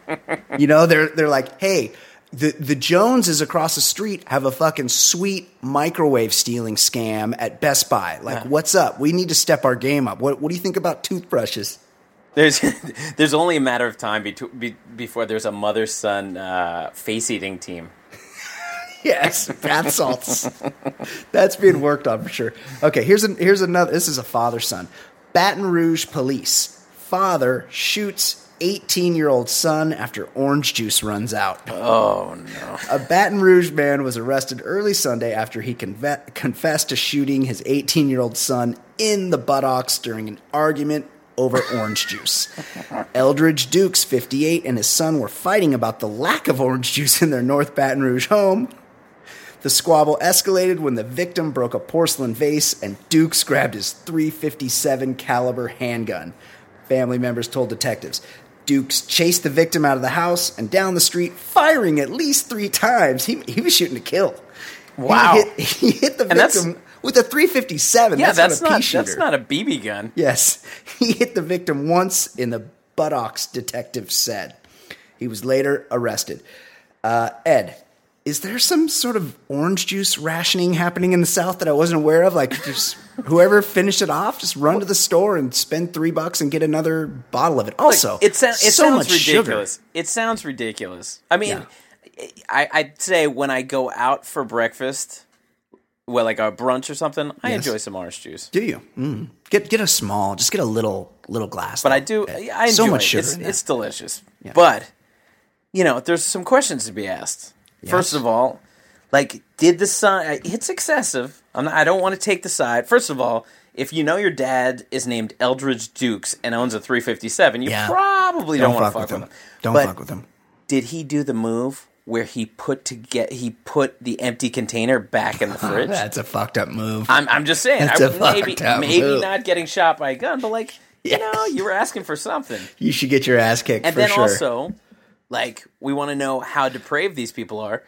you know, they're they're like, hey, the the Joneses across the street have a fucking sweet microwave stealing scam at Best Buy. Like, what's up? We need to step our game up. What what do you think about toothbrushes? There's there's only a matter of time betw be, before there's a mother son uh, face eating team. Yes, bath salts. That's being worked on for sure. Okay, here's an, here's another. This is a father son. Baton Rouge police. Father shoots 18 year old son after orange juice runs out. Oh no! A Baton Rouge man was arrested early Sunday after he conve- confessed to shooting his 18 year old son in the buttocks during an argument over orange juice. Eldridge Dukes, 58, and his son were fighting about the lack of orange juice in their North Baton Rouge home. The squabble escalated when the victim broke a porcelain vase and Dukes grabbed his 357 caliber handgun. Family members told detectives. Dukes chased the victim out of the house and down the street, firing at least three times. He, he was shooting to kill. Wow. He hit, he hit the And victim with a 357. Yeah, that's, that's not a not that's not a BB gun. Yes, he hit the victim once in the buttocks, Detective said. He was later arrested. Uh, Ed, is there some sort of orange juice rationing happening in the South that I wasn't aware of? Like, just whoever finished it off, just run to the store and spend three bucks and get another bottle of it. Also, it, sou- it so sounds much sugar. ridiculous. It sounds ridiculous. I mean, Yeah. I, I'd say when I go out for breakfast, well, like a brunch or something, I Yes. enjoy some orange juice. Do you? Mm. Get get a small, just get a little little glass. But I do. I enjoy so much it. sugar. It's, it's delicious. But you know, there's some questions to be asked. First of all, like, did the son? It's excessive. I'm not, I don't want to take the side. First of all, if you know your dad is named Eldridge Dukes and owns a 357, you Yeah. probably don't, want to fuck with him. Don't But fuck with him. Did he do the move where he put to get he put the empty container back in the fridge? That's a fucked up move. I'm, I'm just saying, That's I, a maybe fucked up maybe move. not getting shot by a gun, but like you know, you were asking for something. you should get your ass kicked And for then sure. also, like, we want to know how depraved these people are.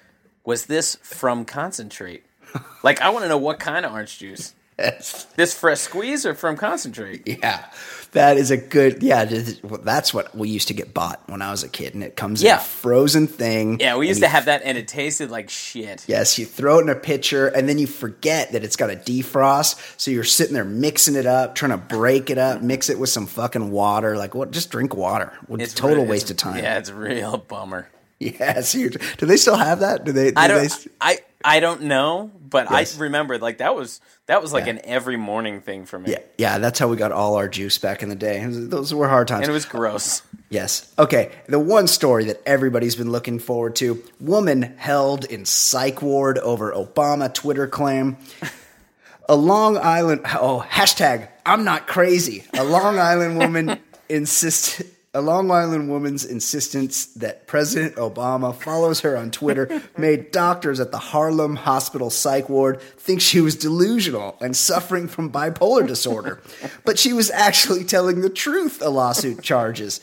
Was this from concentrate? like, I want to know what kind of orange juice. Yes. This fresh squeeze or from concentrate? Yeah, that is a good. Yeah, that's what we used to get bought when I was a kid, and it comes in a frozen thing. Yeah, we used you to have that, and it tasted like shit. Yes, you throw it in a pitcher and then you forget that it's got a defrost. So you're sitting there mixing it up, trying to break it up, mix it with some fucking water. Like, what? Just drink water. It's, total waste of time. Yeah, it's a real bummer. Yes. you do they still have that? Do they? Do I don't. I I don't know, but Yes. I remember like that was that was like Yeah. an every morning thing for me. yeah, yeah. That's how we got all our juice back in the day. Those were hard times. and it was gross. Yes. Okay. The one story that everybody's been looking forward to woman held in psych ward over Obama Twitter claim. A Long Island, oh, hashtag, I'm not crazy. A Long Island woman insisted. A Long Island woman's insistence that President Obama follows her on Twitter made doctors at the Harlem Hospital psych ward think she was delusional and suffering from bipolar disorder. But she was actually telling the truth, a lawsuit charges.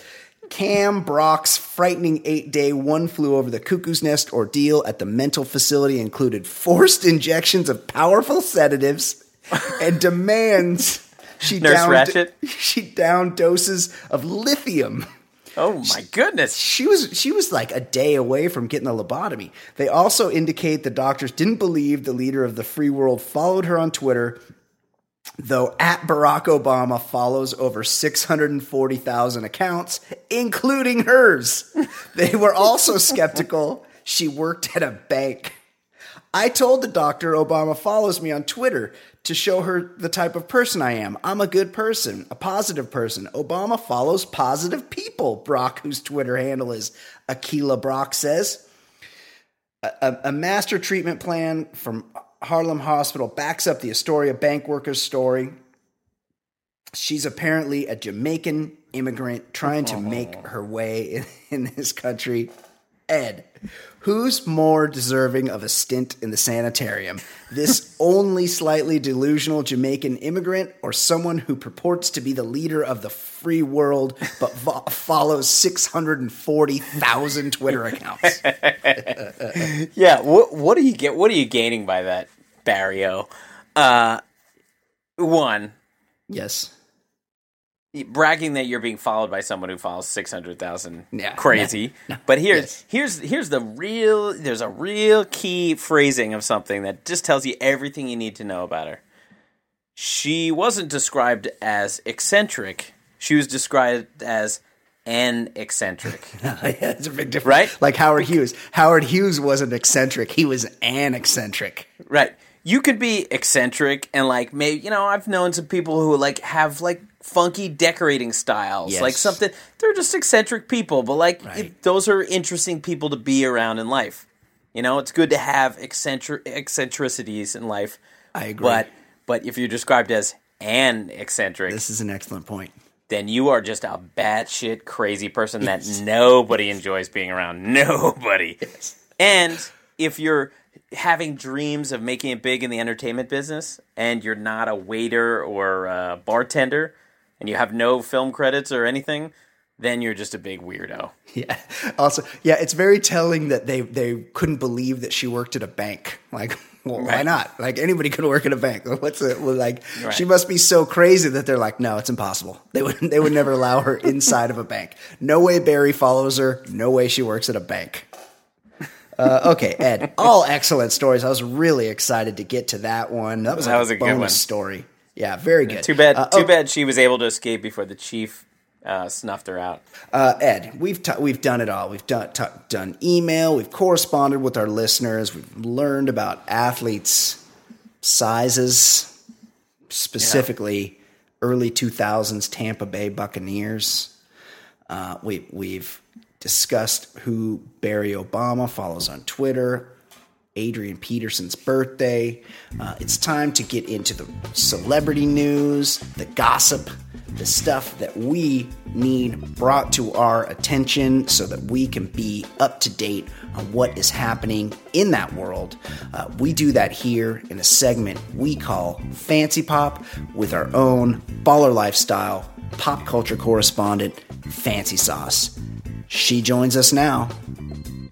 Cam Brock's frightening eight day one flew over the cuckoo's nest ordeal at the mental facility included forced injections of powerful sedatives and demands she Nurse downed, Ratched? she downed doses of lithium. Oh my goodness! She was she was like a day away from getting a lobotomy. They also indicate the doctors didn't believe the leader of the free world followed her on Twitter, though at Barack Obama follows over 640,000 accounts, including hers. They were also skeptical she worked at a bank. I told the doctor Obama follows me on Twitter to show her the type of person I am. I'm a good person, a positive person. Obama follows positive people, Brock, whose Twitter handle is Aquila Brock says. A, a- a master treatment plan from Harlem Hospital backs up the Astoria bank worker's story. She's apparently a Jamaican immigrant trying to make her way in, in this country. Ed, who's more deserving of a stint in the sanitarium? This only slightly delusional Jamaican immigrant or someone who purports to be the leader of the free world but vo- follows 640,000 Twitter accounts? Yeah, what what do you get? What are you gaining by that, Barry O? Uh, one, Yes. Bragging that you're being followed by someone who follows 600,000 Yeah. crazy. But here's Yes. here's here's the real there's a real key phrasing of something that just tells you everything you need to know about her. She wasn't described as eccentric. She was described as an eccentric. yeah, it's a big difference. Right? Like Howard Hughes. Howard Hughes wasn't eccentric, he was an eccentric. Right. You could be eccentric and like maybe you know I've known some people who like have like funky decorating styles, Yes. like something. They're just eccentric people, but like Right. it- those are interesting people to be around in life. You know, it's good to have eccentric eccentricities in life. I agree. But but if you're described as an eccentric, This is an excellent point. then you are just a batshit crazy person that nobody enjoys being around. Nobody. And if you're having dreams of making it big in the entertainment business and you're not a waiter or a bartender and you have no film credits or anything, then you're just a big weirdo. Yeah. Also, yeah, it's very telling that they they couldn't believe that she worked at a bank. Like, well, why not? Like anybody could work at a bank. What's it? Like Right. she must be so crazy that they're like, no, it's impossible. They would they would never allow her inside of a bank. No way Barry follows her. No way she works at a bank. Uh, okay, Ed. All excellent stories. I was really excited to get to that one. That was, That was a good bonus story. Yeah, very good. Too bad Uh, too oh, bad she was able to escape before the chief uh, snuffed her out. Uh, Ed, we've t- we've done it all. We've done t- done email. We've corresponded with our listeners. We've learned about athletes' sizes, specifically early two thousands Tampa Bay Buccaneers. Uh, we we've discussed who Barry Obama follows on Twitter. Adrian Peterson's birthday. Uh, it's time to get into the celebrity news, the gossip, the stuff that we need brought to our attention so that we can be up to date on what is happening in that world. Uh, we do that here in a segment we call FanceePop with our own baller lifestyle pop culture correspondent, Fancy Sauce. She joins us now,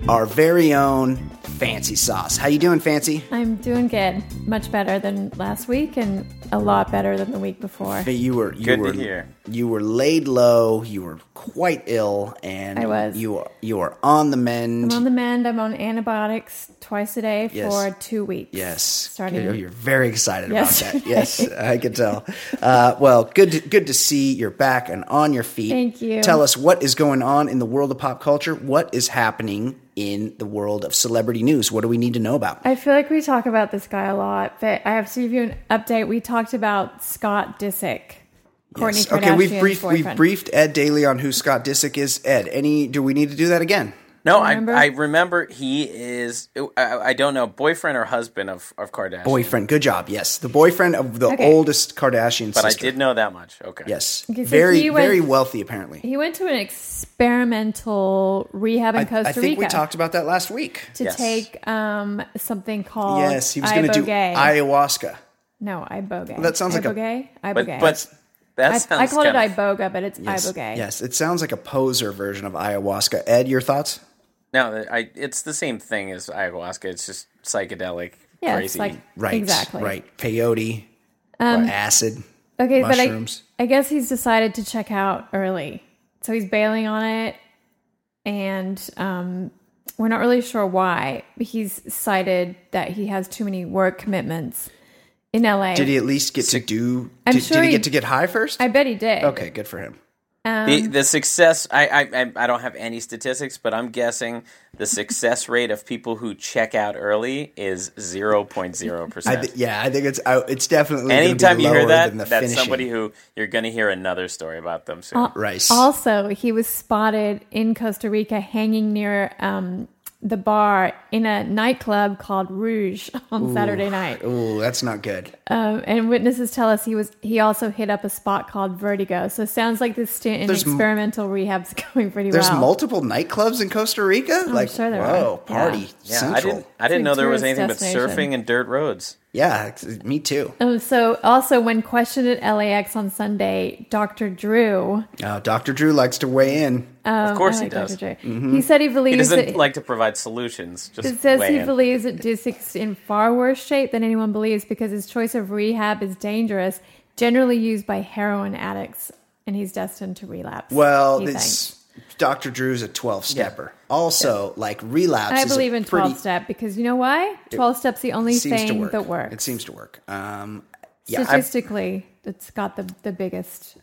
our very own Fancy Sauce. How you doing, Fancy? I'm doing good. Much better than last week and a lot better than the week before. You were you Good to were hear. you were laid low. You were quite ill, and I was. You are you are on the mend. I'm on the mend. I'm on antibiotics twice a day Yes. for two weeks. Yes, Starting. You're, you're very excited Yes. about that. Yes, I can tell. Uh, well, good, to, good to see you're back and on your feet. Thank you. Tell us what is going on in the world of pop culture. What is happening in the world of celebrity news? What do we need to know about? I feel like we talk about this guy a lot, but I have to give you an update. We talked about Scott Disick, Courtney Yes. Okay, we've briefed we've briefed Ed Daly on who Scott Disick is. Ed, any? Do we need to do that again? No, I, Remember? I remember he is. I, I don't know, boyfriend or husband of of Kardashian. Boyfriend. Good job. Yes, the boyfriend of the Okay. oldest Kardashian but sister. I did know that much. Okay. Yes, Okay, so very went- very wealthy apparently. He went to an experimental rehab in I, Costa I think Rica we talked about that last week. to Yes. take um, something called Yes, he was going to do ayahuasca. no ibogaine. that sounds like a- ibogaine. But but that I, sounds I called it kind of- iboga, but it's Yes. ibogaine. Yes, it sounds like a poser version of ayahuasca. Ed, your thoughts? No, I, it's the same thing as ayahuasca. It's just psychedelic, Yeah, crazy. it's like Right. exactly Right. Peyote. or acid. Okay, mushrooms. but I, I guess he's decided to check out early. So he's bailing on it, and um, we're not really sure why. He's cited that he has too many work commitments in LA. Did he at least get to do? I'm did, sure did he he- get to get high first? I bet he did. okay, good for him. The, the success. I, I I- I don't have any statistics, but I'm guessing the success rate of people who check out early is zero point zero percent. yeah, I think it's I, it's definitely gonna be Anytime you hear that, that's finishing. somebody who you're going to hear another story about them soon. Rice. Also, he was spotted in Costa Rica hanging near um, the bar in a nightclub called Rouge on Saturday night. Ooh, that's not good. Um, and witnesses tell us he was he also hit up a spot called Vertigo. So it sounds like this stint in There's m- experimental rehab's going pretty There's well. There's multiple nightclubs in Costa Rica. like, sure there whoa, are. party Yeah. yeah, central. I didn't. I didn't know there was anything but surfing and dirt roads. Yeah, me too. Um, so also when questioned at LAX on Sunday, Dr. Drew, Uh, Dr. Drew likes to weigh in. of course I he does. Mm-hmm. he said he He believes doesn't that like to provide solutions. Just It says he in. believes that Disick's in far worse shape than anyone believes because his choice of rehab is dangerous, generally used by heroin addicts, and he's destined to relapse. Well, he this Dr. Drew's a 12 stepper. Also, like relapse I is a believe in 12 step because you know why? 12 step's the only thing work. that works. It seems to work. Um, yeah, I- Statistically, it's got the, the biggest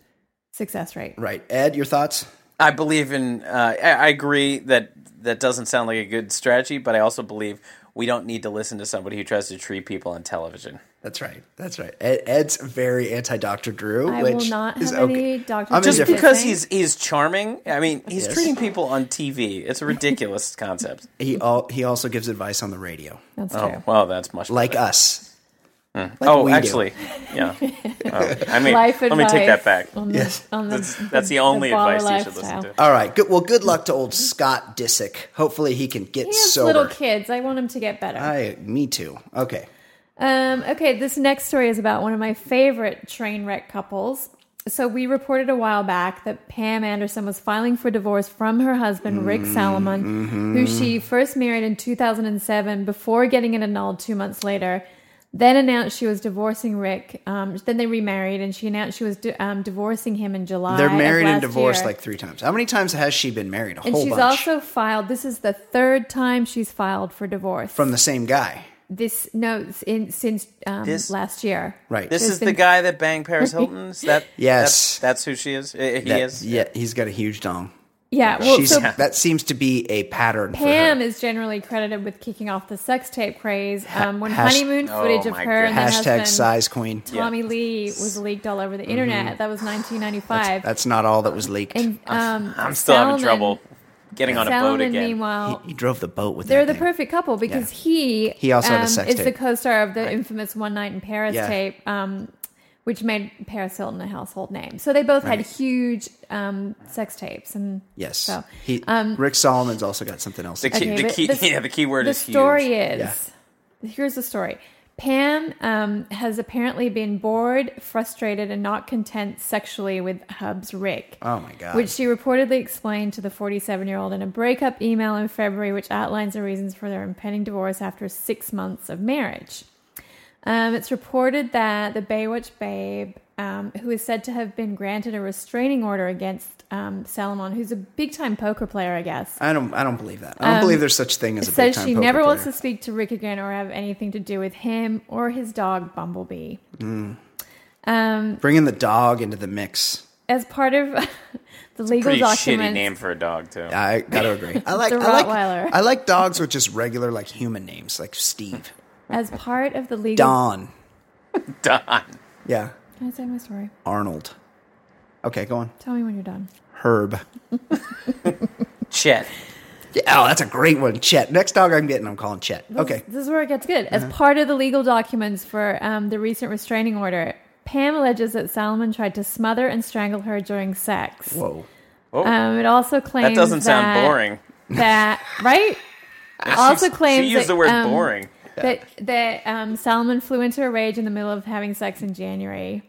success rate. right. Ed, your thoughts? I believe in. Uh, I, I agree that that doesn't sound like a good strategy, but I also believe we don't need to listen to somebody who tries to treat people on television. That's right. That's right. Ed, Ed's very anti Dr. Drew. I which will not is have okay. any Dr. I'm Just indifferent. because he's he's charming, I mean, he's Yes. treating people on TV. It's a ridiculous concept. He al- he also gives advice on the radio, That's Oh, true. well, that's much like better. us. Hmm. Like oh, we do. actually, yeah. Oh, I mean, Life let me take that back. On the, Yes. on the, That's, that's the only baller advice you should lifestyle. listen to. All right. Good. Well, good luck to old Scott Disick. Hopefully, he can get He has sober. little kids. I want him to get better. I, me too. Okay. Um, okay, this next story is about one of my favorite train wreck couples. So we reported a while back that Pam Anderson was filing for divorce from her husband Rick mm, Salomon, who mm-hmm. she first married in 2007 before getting it annulled two months later. Then announced she was divorcing Rick. Um, then they remarried, and she announced she was di- um, divorcing him in July. They're of married and divorced year. like three times. How many times has she been married? A And whole she's bunch. also filed. This is the third time she's filed for divorce. from the same guy. this no in, since um, This- last year. Right. This There's is the guy that banged Paris Hilton. Is that Yes. That's, that's who she is. He That- is. Yeah, he's got a huge dong. Yeah, well, She's, so that seems to be a pattern Pam for her. is generally credited with kicking off the sex tape craze. Um, when hash- honeymoon footage Oh of my her and her Hashtag husband size queen. Tommy Lee was leaked all over the internet. That was 1995. That's not all that was leaked. and um, I'm still having trouble getting on a boat again. meanwhile, he drove the boat with they're that the thing. perfect couple because Yeah. he He also had a um, sex is the co-star of the infamous One Night in Paris Yeah. tape, um, which made Paris Hilton a household name. So they both had huge um, sex tapes, and Yes. So he, um, Rick Salomon's also got something else. The key, Okay, the key, the- yeah, the key word the is huge. story is here's the story Pam um, has apparently been bored, frustrated, and not content sexually with Hub's Rick. Oh my god. Which she reportedly explained to the 47 year old in a breakup email in February, which outlines the reasons for their impending divorce after six months of marriage. Um, it's reported that the Baywatch babe, um, who is said to have been granted a restraining order against um, Salomon, who's a big time poker player, I guess, I don't. I don't believe that. I don't believe there's such thing as a big says she poker never wants to speak to Rick again or have anything to do with him or his dog Bumblebee. Mm. Um, Bringing the dog into the mix. as part of the legal Pretty documents, shitty name for a dog too. I gotta agree. I like. The I like. Rottweiler. I like dogs with just regular like human names, like Steve, as part of the legal. Don. Don. Yeah, Can I say my story? Arnold. Okay, go on. Tell me when you're done. Herb. Chet. Yeah, oh, that's a great one. Chet. Next dog I'm getting, I'm calling Chet. Okay. This is where it gets good. As Uh-huh. part of the legal documents for um, the recent restraining order, Pam alleges that Salomon tried to smother and strangle her during sex. Whoa. Um, it also claims That doesn't sound boring. That right? also She's- claims she used that, the word um, boring. That that um, Salomon flew into a rage in the middle of having sex in January,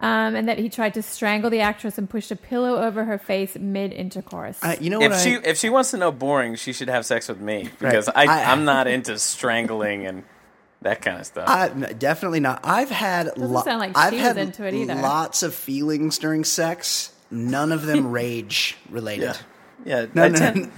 um, and that he tried to strangle the actress and pushed a pillow over her face mid intercourse. I, you know what? If I, she if she wants to know boring, she should have sex with me because I, I- I'm not into strangling and that kind of stuff. I, definitely not. I've had lo- sound like I've had into it either. lots of feelings during sex. None of them rage related. yeah, No, I tend,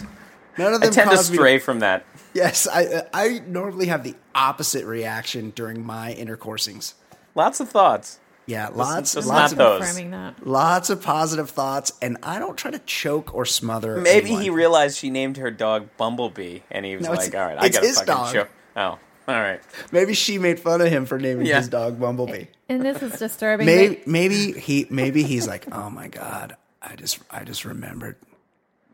none of them I tend to cause me stray from that. Yes, I uh, I normally have the opposite reaction during my intercoursings. Lots of thoughts. Yeah, lots just lots of those. confirming that. lots of positive thoughts, and I don't try to choke or smother. Maybe anyone. he realized she named her dog Bumblebee, and he was No, it's- like, "All right, I gotta his fucking dog. show." Oh, all right. Maybe she made fun of him for naming Yeah. his dog Bumblebee. And this is disturbing. Maybe maybe he maybe he's like, oh my god, I just I just remembered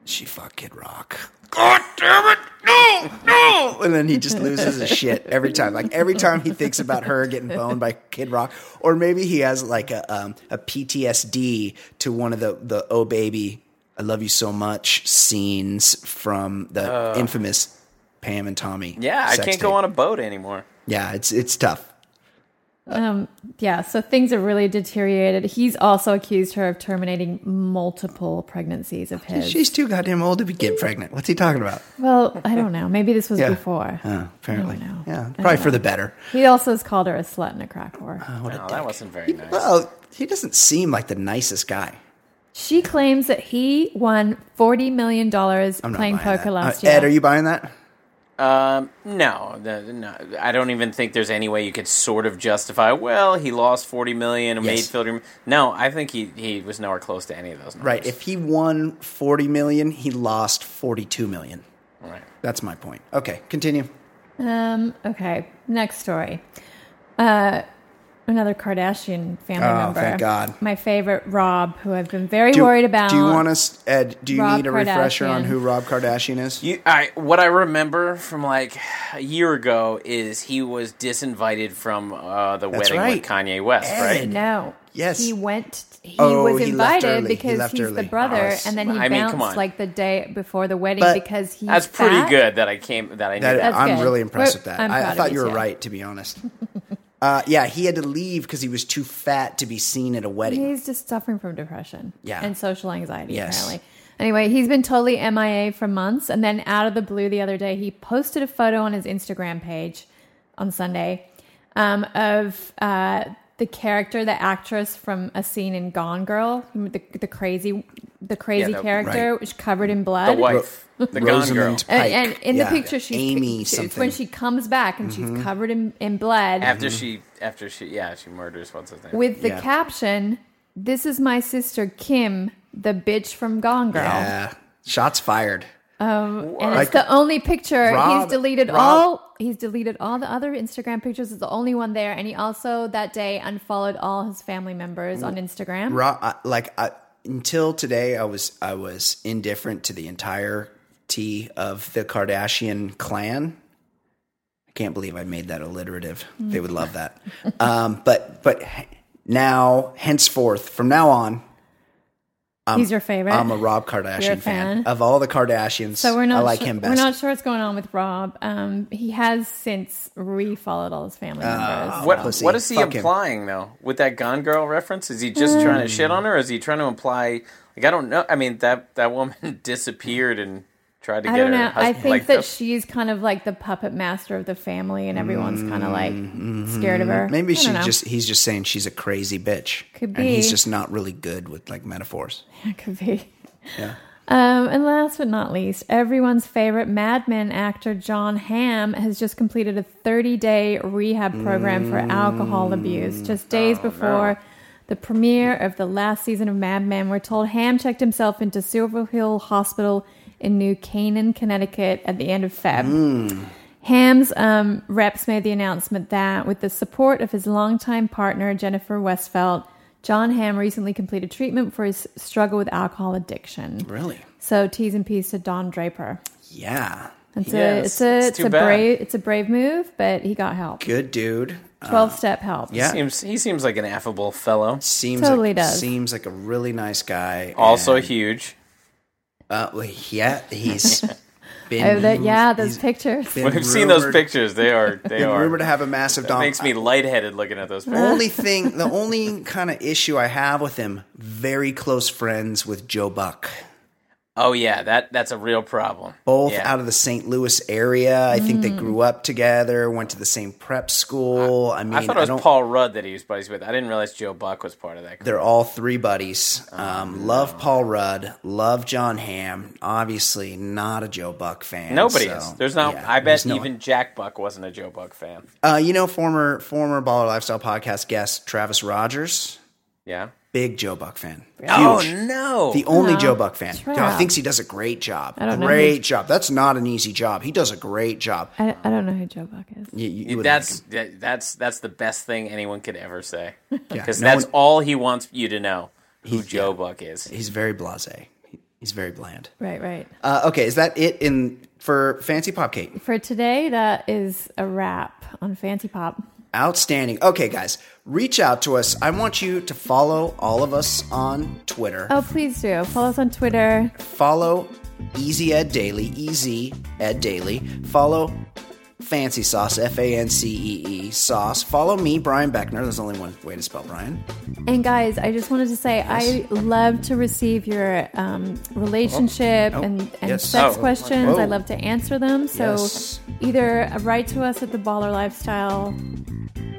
she fucked Kid Rock. God damn it! No, no! And then he just loses his shit every time. Like every time he thinks about her getting boned by Kid Rock, or maybe he has like a um, a PTSD to one of the the oh baby, I love you so much scenes from the infamous Pam and Tommy. Yeah, I can't go on a boat anymore. Yeah, it's it's tough. Um, yeah, so things have really deteriorated. He's also accused her of terminating multiple pregnancies of his. She's too goddamn old to be get pregnant. What's he talking about? well, I don't know. Maybe this was Yeah. before. Oh, apparently. I don't know. Yeah, I don't probably for the better. He also has called her a slut and a crack whore. What a No, dick. that wasn't very nice. Well, he doesn't seem like the nicest guy. She claims that he won forty million dollars playing poker that. last Uh, year. Ed, are you buying that? Um, no, the, no, I don't even think there's any way you could sort of justify. Well, he lost forty million and made Yes. No, I think he he was nowhere close to any of those. Numbers. Right. If he won 40 million, he lost 42 million. right. That's my point. Okay, continue. Um. Okay. Next story. Uh, another Kardashian family Oh, member. thank God. My favorite, Rob, who I've been very Do, worried about. do you want us, Ed, do you Rob need a refresher on who Rob Kardashian is? You, I, what I remember from like a year ago is he was disinvited from uh, the That's wedding right. with Kanye West, Ed. right? No. Yes. He went. He Oh, was he left invited early. He because left he's early. the brother, Oh, and then he I bounced come on. like the day before the wedding But- because he's That's pretty good that I came that I knew That, that. I'm good. really impressed We're- with that. I'm I, I thought you you were too. right, to be honest. uh, yeah, he had to leave because he was too fat to be seen at a wedding. He's just suffering from depression Yeah. and social anxiety, Yes. apparently. Anyway, he's been totally MIA for months. And then out of the blue the other day, he posted a photo on his Instagram page on Sunday um, of uh, the character, the actress from a scene in Gone Girl, the, the crazy, the crazy Yeah, the- character, right. which covered in blood. the wife, the Gone Girl. Rosamund And, and in Yeah. the picture, she's Amy she- something. Mm-hmm. when she comes back and she's covered in, in blood After she, after she, yeah, she murders what's his name? with the Yeah. caption, "This is my sister Kim, the bitch from Gone Girl." yeah, shots fired. Um, And Like- it's the only picture Rob- he's deleted Rob- all. He's deleted all the other Instagram pictures. It's the only one there, and he also that day unfollowed all his family members on Instagram. Ro- I, like I, until today, I was I was indifferent to the entirety of the Kardashian clan. I can't believe I made that alliterative. They would love that. um, but but now, henceforth, from now on, He's your favorite. I'm a Rob Kardashian You're a fan. fan. Of all the Kardashians, so we're not. I like sure, him best. We're not sure what's going on with Rob. Um, he has since refollowed all his family members. What what is he Fuck him. implying though with that Gone Girl reference? Is he just Mm. trying to shit on her? Or is he trying to imply like I don't know? I mean that that woman disappeared and tried to I get don't her know. I think like, that the- she's kind of like the puppet master of the family, and everyone's kind of like scared of her. Mm-hmm. Maybe I she know. just he's just saying she's a crazy bitch. Could And he's just not really good with like metaphors. could be. Yeah. Um, and last but not least, everyone's favorite Mad Men actor Jon Hamm has just completed a 30 day rehab program for alcohol abuse. Just days before the premiere of the last season of Mad Men, we're told Hamm checked himself into Silver Hill Hospital in New Canaan, Connecticut at the end of Feb. Hamm's um, reps made the announcement that, with the support of his longtime partner, Jennifer Westfeldt, Jon Hamm recently completed treatment for his struggle with alcohol addiction. Really? So T's and P's to Don Draper. Yeah. It's Yeah, a it's- it's a it's it's, a bad. brave it's a brave move, but he got help. Good dude. Twelve step help. yeah. seems he seems like an affable fellow. Seems Totally like, does. Seems like a really nice guy. Also and, huge. Uh, well, yeah, he's been. Oh, that, yeah, those pictures. been We've seen those rumored- pictures. They are they Been are. rumored to have a massive That dom. makes me lightheaded looking at those The pictures. only thing, the only kind of issue I have with him, very close friends with Joe Buck. Oh yeah, that that's a real problem. Both Yeah. out of the St. Louis area. I think they Mm. grew up together, went to the same prep school. I, mean, I thought it was don't- Paul Rudd that he was buddies with. I didn't realize Joe Buck was part of that. They're all three buddies. Oh, Um, Love Paul Rudd. Love Jon Hamm. Obviously, not a Joe Buck fan. Nobody so, is. There's no. yeah, I bet no- even Jack Buck wasn't a Joe Buck fan. Uh, you know, former former Baller Lifestyle podcast guest Travis Rogers, Yeah. Big Joe Buck fan. Oh Huge. no. The only No, Joe Buck fan. Trav. Yeah, thinks he does a great job. I don't know great who- job. That's not an easy job. He does a great job. I, I don't know who Joe Buck is. You, you, you would that's that, that's that's the best thing anyone could ever say because no that's one- all he wants you to know who Joe Buck is. He's very blasé. He- He's very bland. Right, right. Uh, okay, is that it in for FanceePop Kate? For today, that is a wrap on FanceePop. Outstanding. Okay, guys, reach out to us. I want you to follow all of us on Twitter. Oh, please do follow us on Twitter. Follow Easy Ed Daily, Easy Ed Daily. Follow Fancy Sauce, F A N C E E Sauce. Follow me, Brian Beckner. There's only one way to spell Brian. And guys, I just wanted to say I love to receive your um, relationship Oh, and, and yes. sex Oh, questions. whoa. I love to answer them. So Yes. either write to us at the Baller Lifestyle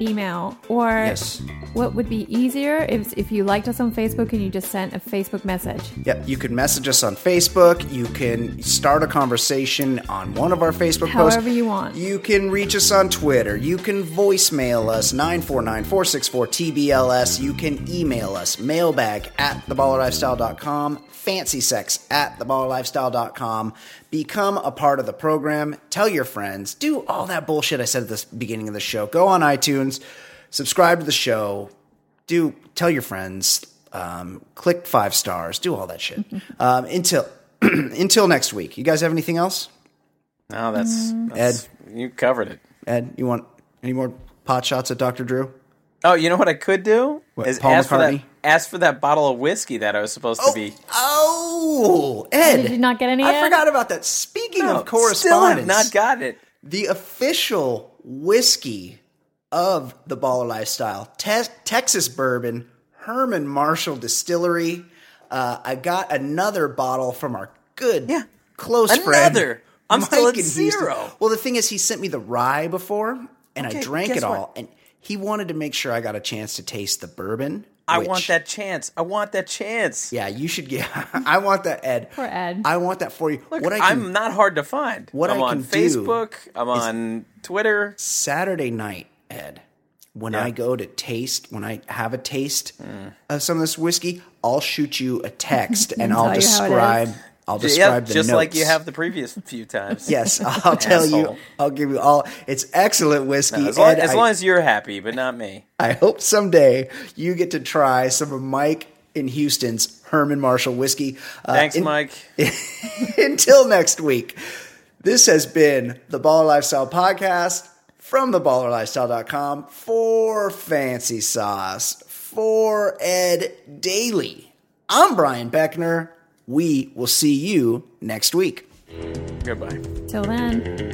email or Yes. what would be easier if, if you liked us on Facebook and you just sent a Facebook message. Yep, you can message us on Facebook. You can start a conversation on one of our Facebook posts. However you want. You can reach us on Twitter. You can voicemail us 949-464-TBLS. You can email us mailbag at theballerlifestyle.com, fancysex at theballerlifestyle.com. Become a part of the program. Tell your friends. Do all that bullshit I said at the beginning of the show. Go on iTunes, subscribe to the show, do tell your friends, um, click five stars, do all that shit. um, until until next week. You guys have anything else? No, that's, Mm. that's you covered it. Ed, you want any more pot shots at Dr. Drew? Oh, you know what I could do What, is Paul ask for that McCartney? Ask for that bottle of whiskey that I was supposed to be. oh, Ed. Did you not get any I yet? forgot about that. Speaking No, of correspondence, still have not got it. the official whiskey of the Baller Lifestyle, Te- Texas bourbon, Herman Marshall Distillery. Uh, I got another bottle from our good, Yeah. close friend. Another. I'm still at in Houston. zero. Well, the thing is, he sent me the rye before, and I drank it all, what? and he wanted to make sure I got a chance to taste the bourbon. I which- want that chance. I want that chance. Yeah, you should get. I want that, Ed. Poor Ed. I want that for you. Look, what I can, I'm not hard to find. what I'm I on can do Facebook. I'm on Twitter. Saturday night, Ed, when Yeah. I go to taste, when I have a taste Mm. of some of this whiskey, I'll shoot you a text and I'll you how it is. describe. I'll describe the just notes. like you have the previous few times. Yes, I'll tell you. I'll give you all. It's excellent whiskey. As, long, as I- long as you're happy, but not me. I hope someday you get to try some of Mike in Houston's Herman Marshall whiskey. Uh, Thanks, in- Mike. Until next week, this has been the Baller Lifestyle Podcast from theballerlifestyle.com for Fancy Sauce, for Ed Daly. I'm Brian Beckner. We will see you next week. Goodbye. Till then.